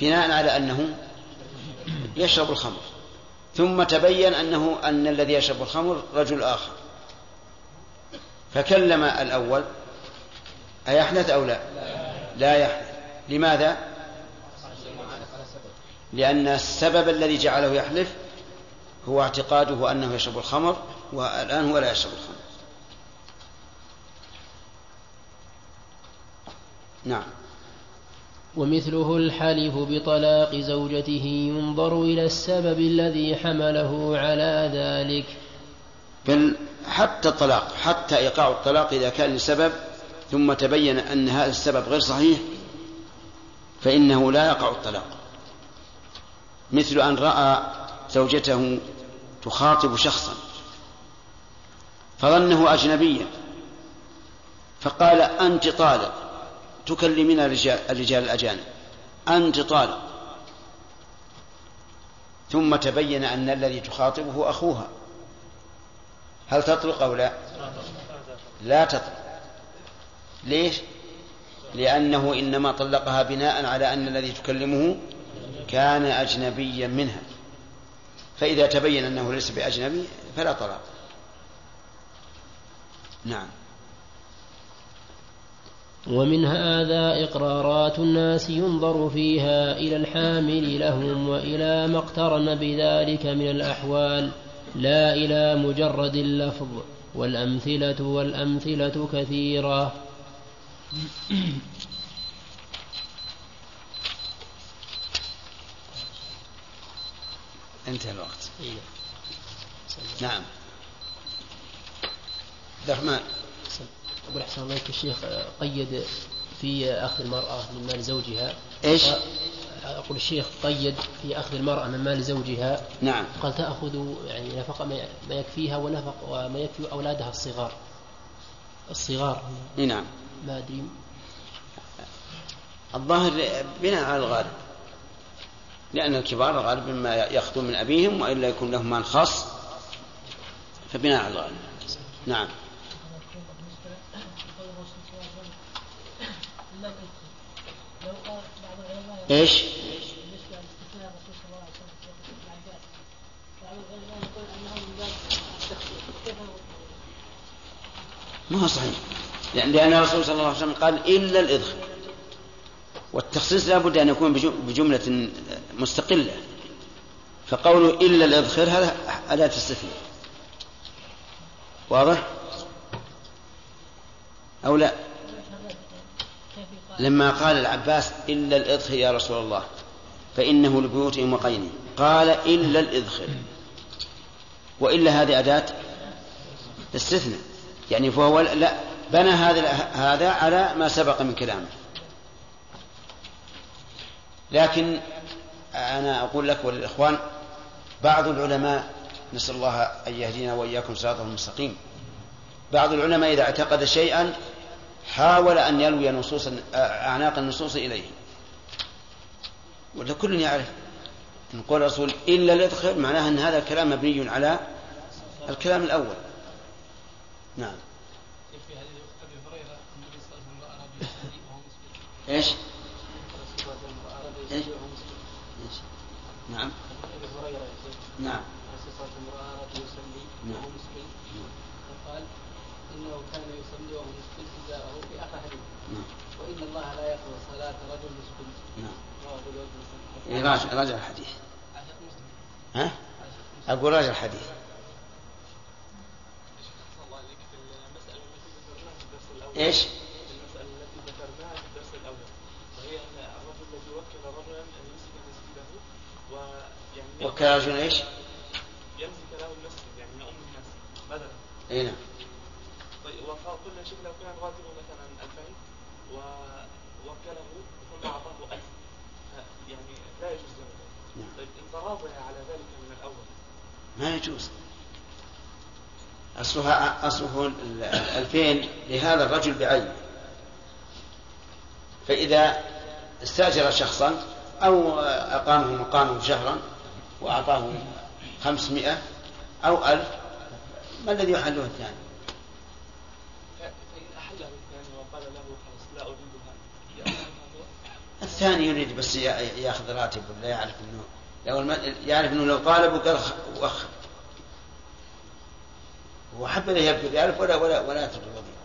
بناء على أنه يشرب الخمر. ثم تبين أنه أن الذي يشرب الخمر رجل آخر. فكلم الأول. أيحنث أو لا؟ لا يحنث لماذا؟ لأن السبب الذي جعله يحلف هو اعتقاده أنه يشرب الخمر والآن هو لا يشرب الخمر. نعم. ومثله الحلف بطلاق زوجته ينظر إلى السبب الذي حمله على ذلك. بل حتى الطلاق حتى إيقاع الطلاق إذا كان لسبب ثم تبين أن هذا السبب غير صحيح فإنه لا يقع الطلاق. مثل أن رأى زوجته تخاطب شخصا فظنه أجنبيا فقال أنت طالق. تكلمين الرجال, الأجانب. أنت طالق ثم تبين أن الذي تخاطبه أخوها. هل تطلق أو لا؟ لا تطلق. ليش؟ لأنه إنما طلقها بناء على أن الذي تكلمه كان أجنبيا منها. فإذا تبين أنه ليس بأجنبي فلا طلاق. نعم. ومن هذا إقرارات الناس ينظر فيها إلى الحامل لهم وإلى ما اقترن بذلك من الأحوال. لا إلى مجرد اللفظ والأمثلة والأمثلة كثيرة. انتهى الوقت. نعم. عبد الرحمن. أقول أحسن الله الشيخ قيد في أخذ المرأة من مال زوجها. إيش؟ أقول الشيخ قيد في أخذ المرأة من مال زوجها. نعم. قال تأخذ يعني نفقة ما يكفيها ونفق وما يكفي أولادها الصغار. الصغار. نعم. ما أدري. الظاهر بناء على الغالب. لأن الكبار غالبا ما يأخذون من أبيهم وإلا يكون لهم مال خاص. فبناء على الغالب. نعم. إيش؟ ما هو صحيح لأن الرسول صلى الله عليه وسلم قال إلا الإذخر والتخصيص لا بد أن يكون بجملة مستقلة فقوله إلا الإذخر هذا أداة استثناء واضح؟ أو لا؟ لما قال العباس إلا الإذخر يا رسول الله فإنه لبيوتهم وقينهم قال إلا الإذخر وإلا هذه أداة استثناء. يعني فهو لا بنى هذا هذا على ما سبق من كلامه. لكن أنا أقول لك وللإخوان بعض العلماء نسأل الله أن يهدينا وإياكم صراطه المستقيم. بعض العلماء إذا اعتقد شيئا حاول أن يلوي نصوص أعناق النصوص إليه. ولا كل يعرف. نقول الرسول إلا الإدخل معناها أن هذا الكلام مبني على الكلام الأول. نعم. إيش؟ إيش؟ نعم. نعم فقال انه كان يصلي وهو مسكين ازاره في اخر حديث وان الله لا يقبل صلاه رجل مسكين نعم راجع راجع الحديث ها؟ أقول راجع الحديث إيش؟ وكل رجل إيش؟ يمسك له المسجد يعني يؤم الناس بدلا إي نعم طيب وقلنا شيخ لو كان راتبه مثلا 2000 ووكله ثم أعطاه 1000 يعني لا يجوز له نعم. طيب على ذلك من الأول. ما يجوز. أصلها أصله الألفين لهذا الرجل بعينه فإذا استأجر شخصا أو أقامه مقامه شهرا وأعطاه خمسمائة أو ألف ما الذي يحله الثاني فإن أحله الثاني وقال له خلاص لا أريدها الثاني يريد بس ياخذ راتب ولا يعرف انه لو. يعرف إنه لو طالب وقال خ- وخ وحب له يبدو بألف ولا ولا ولا الوظيفة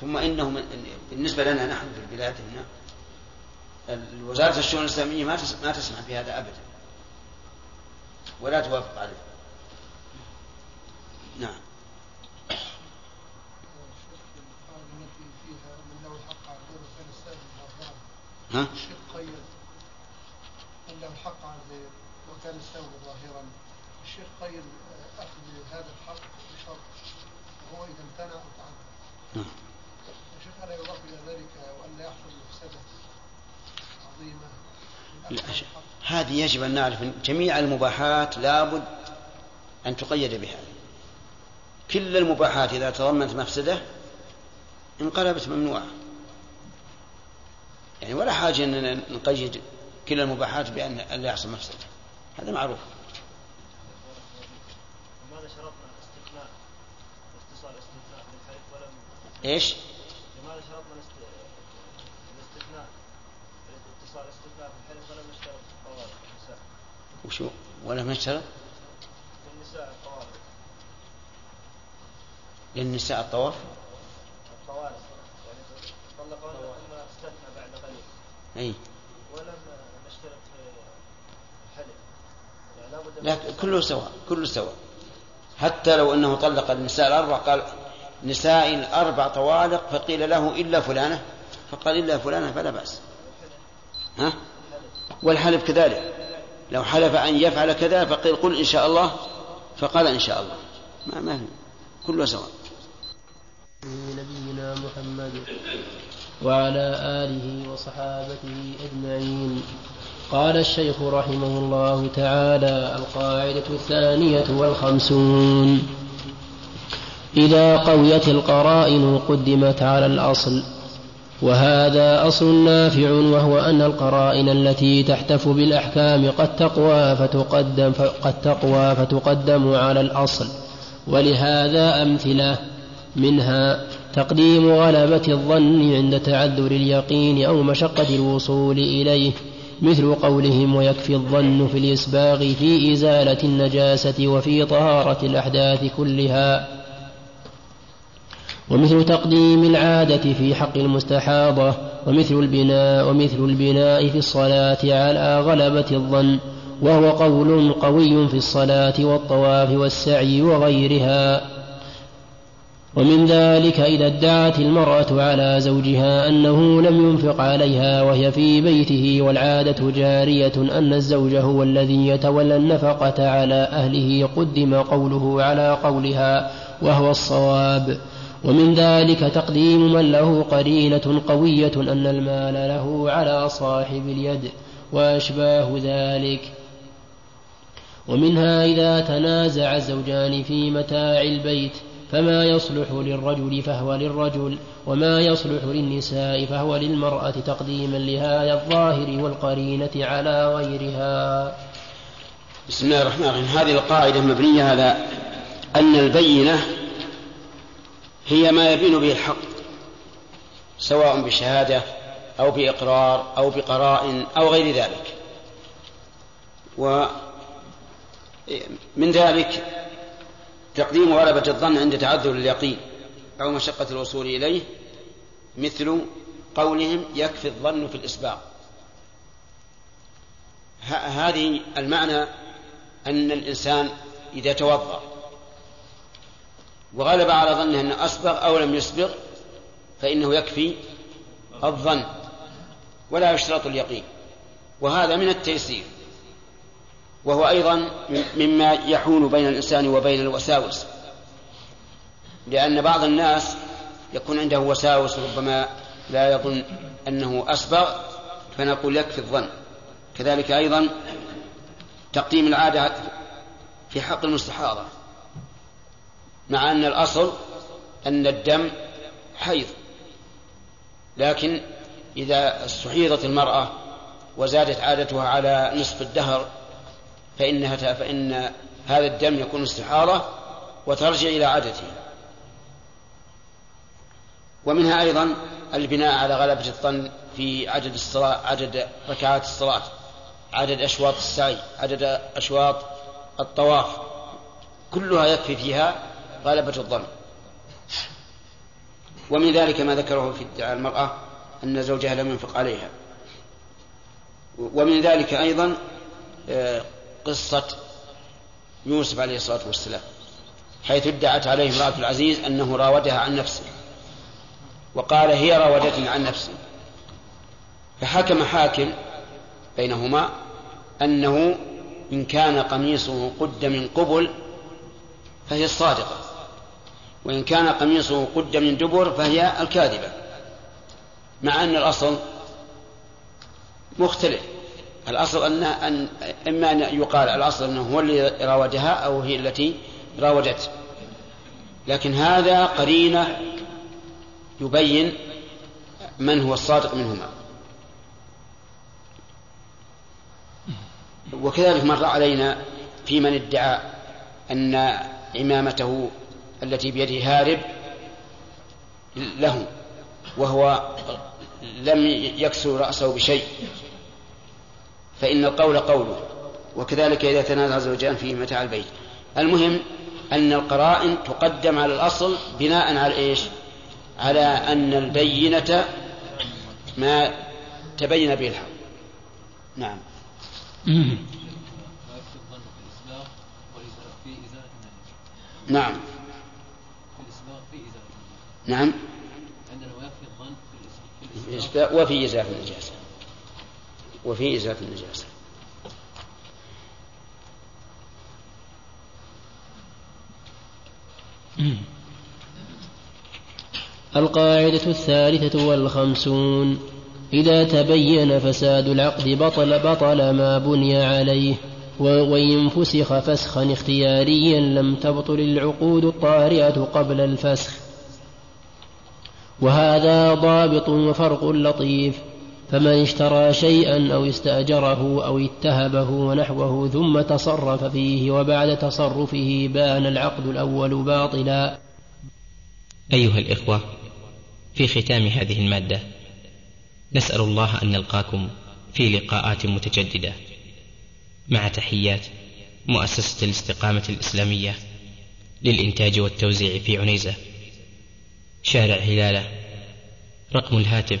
ثم إنه من... بالنسبة لنا نحن في البلاد هنا وزارة الشؤون الإسلامية ما. ما تسمح بهذا أبدا ولا توافق عليه نعم التي فيها من له الحق على غير وكان السائل الظاهر ها؟ الشيخ قيد من له الحق على غير وكان السائل ظاهرا. الشيخ قيد أخذ هذا الحق بشرط وهو إذا امتنع أو تعدى نعم. الشيخ ألا يضاف إلى ذلك وأن لا يحصل مفسدة عظيمة من لا هذه يجب أن نعرف أن جميع المباحات لابد أن تقيد بها. كل المباحات إذا تضمنت مفسدة انقلبت ممنوعة. يعني ولا حاجة أن نقيد كل المباحات بأن لا يحصل مفسدة. هذا معروف. لماذا شرطنا الاستثناء الاستثناء للحلف ولم إيش؟ لماذا شرطنا الاست- الاستثناء اتصال الاستثناء في الحلف ولم نشترط الطوارئ النساء. وشو ولم نشترط للنساء الطوارئ. للنساء الطواف؟ الطوارئ يعني طلقوهن بعد أي ولم نشترط من لا كله سواء كله سواء. حتى لو أنه طلق النساء الأربع قال نساء الأربع طوالق فقيل له إلا فلانة فقال إلا فلانة فلا بأس. ها؟ والحلف كذلك. لو حلف أن يفعل كذا فقيل قل إن شاء الله فقال إن شاء الله. ما ما. كله سواء. نبينا محمد. وعلى آله وصحابته أجمعين. قال الشيخ رحمه الله تعالى القاعدة الثانية والخمسون. إذا قويت القرائن قدمت على الأصل وهذا أصل نافع وهو أن القرائن التي تحتف بالأحكام قد تقوى فتقدم قد تقوى فتقدم على الأصل. ولهذا أمثلة منها تقديم غلبة الظن عند تعذر اليقين أو مشقة الوصول إليه مثل قولهم ويكفي الظن في الإسباغ في إزالة النجاسة وفي طهارة الأحداث كلها. ومثل تقديم العادة في حق المستحاضة ومثل البناء ومثل البناء في الصلاة على غلبة الظن وهو قول قوي في الصلاة والطواف والسعي وغيرها. ومن ذلك إذا ادعت المرأة على زوجها أنه لم ينفق عليها وهي في بيته والعادة جارية أن الزوج هو الذي يتولى النفقة على أهله قدم قوله على قولها وهو الصواب. ومن ذلك تقديم من له قرينة قوية أن المال له على صاحب اليد وأشباه ذلك. ومنها إذا تنازع الزوجان في متاع البيت فما يصلح للرجل فهو للرجل وما يصلح للنساء فهو للمرأة تقديما لهذا الظاهر والقرينة على غيرها. بسم الله الرحمن الرحيم. هذه القاعدة مبنية على أن البينة هي ما يبين به الحق سواء بشهادة أو بإقرار أو بقراء أو غير ذلك. ومن ذلك تقديم غلبة الظن عند تعذر اليقين أو مشقة الوصول إليه مثل قولهم يكفي الظن في الإسباق. هذه المعنى أن الإنسان إذا توضأ وغلب على ظنه أنه أسبغ أو لم يسبغ فإنه يكفي الظن ولا يشترط اليقين. وهذا من التيسير. وهو أيضا مما يحول بين الإنسان وبين الوساوس. لأن بعض الناس يكون عنده وساوس ربما لا يظن أنه أسبغ فنقول يكفي الظن. كذلك أيضا تقديم العادة في حق المستحاضة مع أن الأصل أن الدم حيض. لكن إذا استحيضت المرأة وزادت عادتها على نصف الدهر فإنها فإن هذا الدم يكون استحارة وترجع إلى عادته. ومنها أيضا البناء على غلبة الظن في عدد الصلاة عدد ركعات الصلاة عدد أشواط السعي عدد أشواط الطواف. كلها يكفي فيها غلبة الظن. ومن ذلك ما ذكره في ادعاء المرأة أن زوجها لم ينفق عليها. ومن ذلك أيضا آه، قصة يوسف عليه الصلاة والسلام حيث ادعت عليه امرأة العزيز أنه راودها عن نفسه وقال هي راودتني عن نفسي. فحكم حاكم بينهما أنه إن كان قميصه قد من قبل فهي الصادقة وإن كان قميصه قد من دبر فهي الكاذبة مع أن الأصل مختلف. الأصل أن, أن إما أن يقال الأصل أنه هو الذي راودها أو هي التي راودته لكن هذا قرينة يبين من هو الصادق منهما. وكذلك مر علينا في من ادعى أن عمامته التي بيده هارب له وهو لم يكسر رأسه بشيء. فإن القول قوله وكذلك إذا تنازع الزوجان في متاع البيت. المهم أن القرائن تقدم على الأصل بناء على إيش؟ على أن البينة ما تبين به الحق. نعم. نعم. نعم. عندنا ويكفي الظن في الإسباء وفي إزالة النجاسة وفي إزالة النجاسة. القاعدة الثالثة والخمسون إذا تبين فساد العقد بطل بطل ما بني عليه وإن فسخ فسخا اختياريا لم تبطل العقود الطارئة قبل الفسخ. وهذا ضابط وفرق لطيف. فمن اشترى شيئا أو استأجره أو اتهبه ونحوه ثم تصرف فيه وبعد تصرفه بان العقد الأول باطلا. أيها الإخوة في ختام هذه المادة نسأل الله أن نلقاكم في لقاءات متجددة. مع تحيات مؤسسة الاستقامة الإسلامية للإنتاج والتوزيع في عنيزة. شارع هلالة رقم الهاتف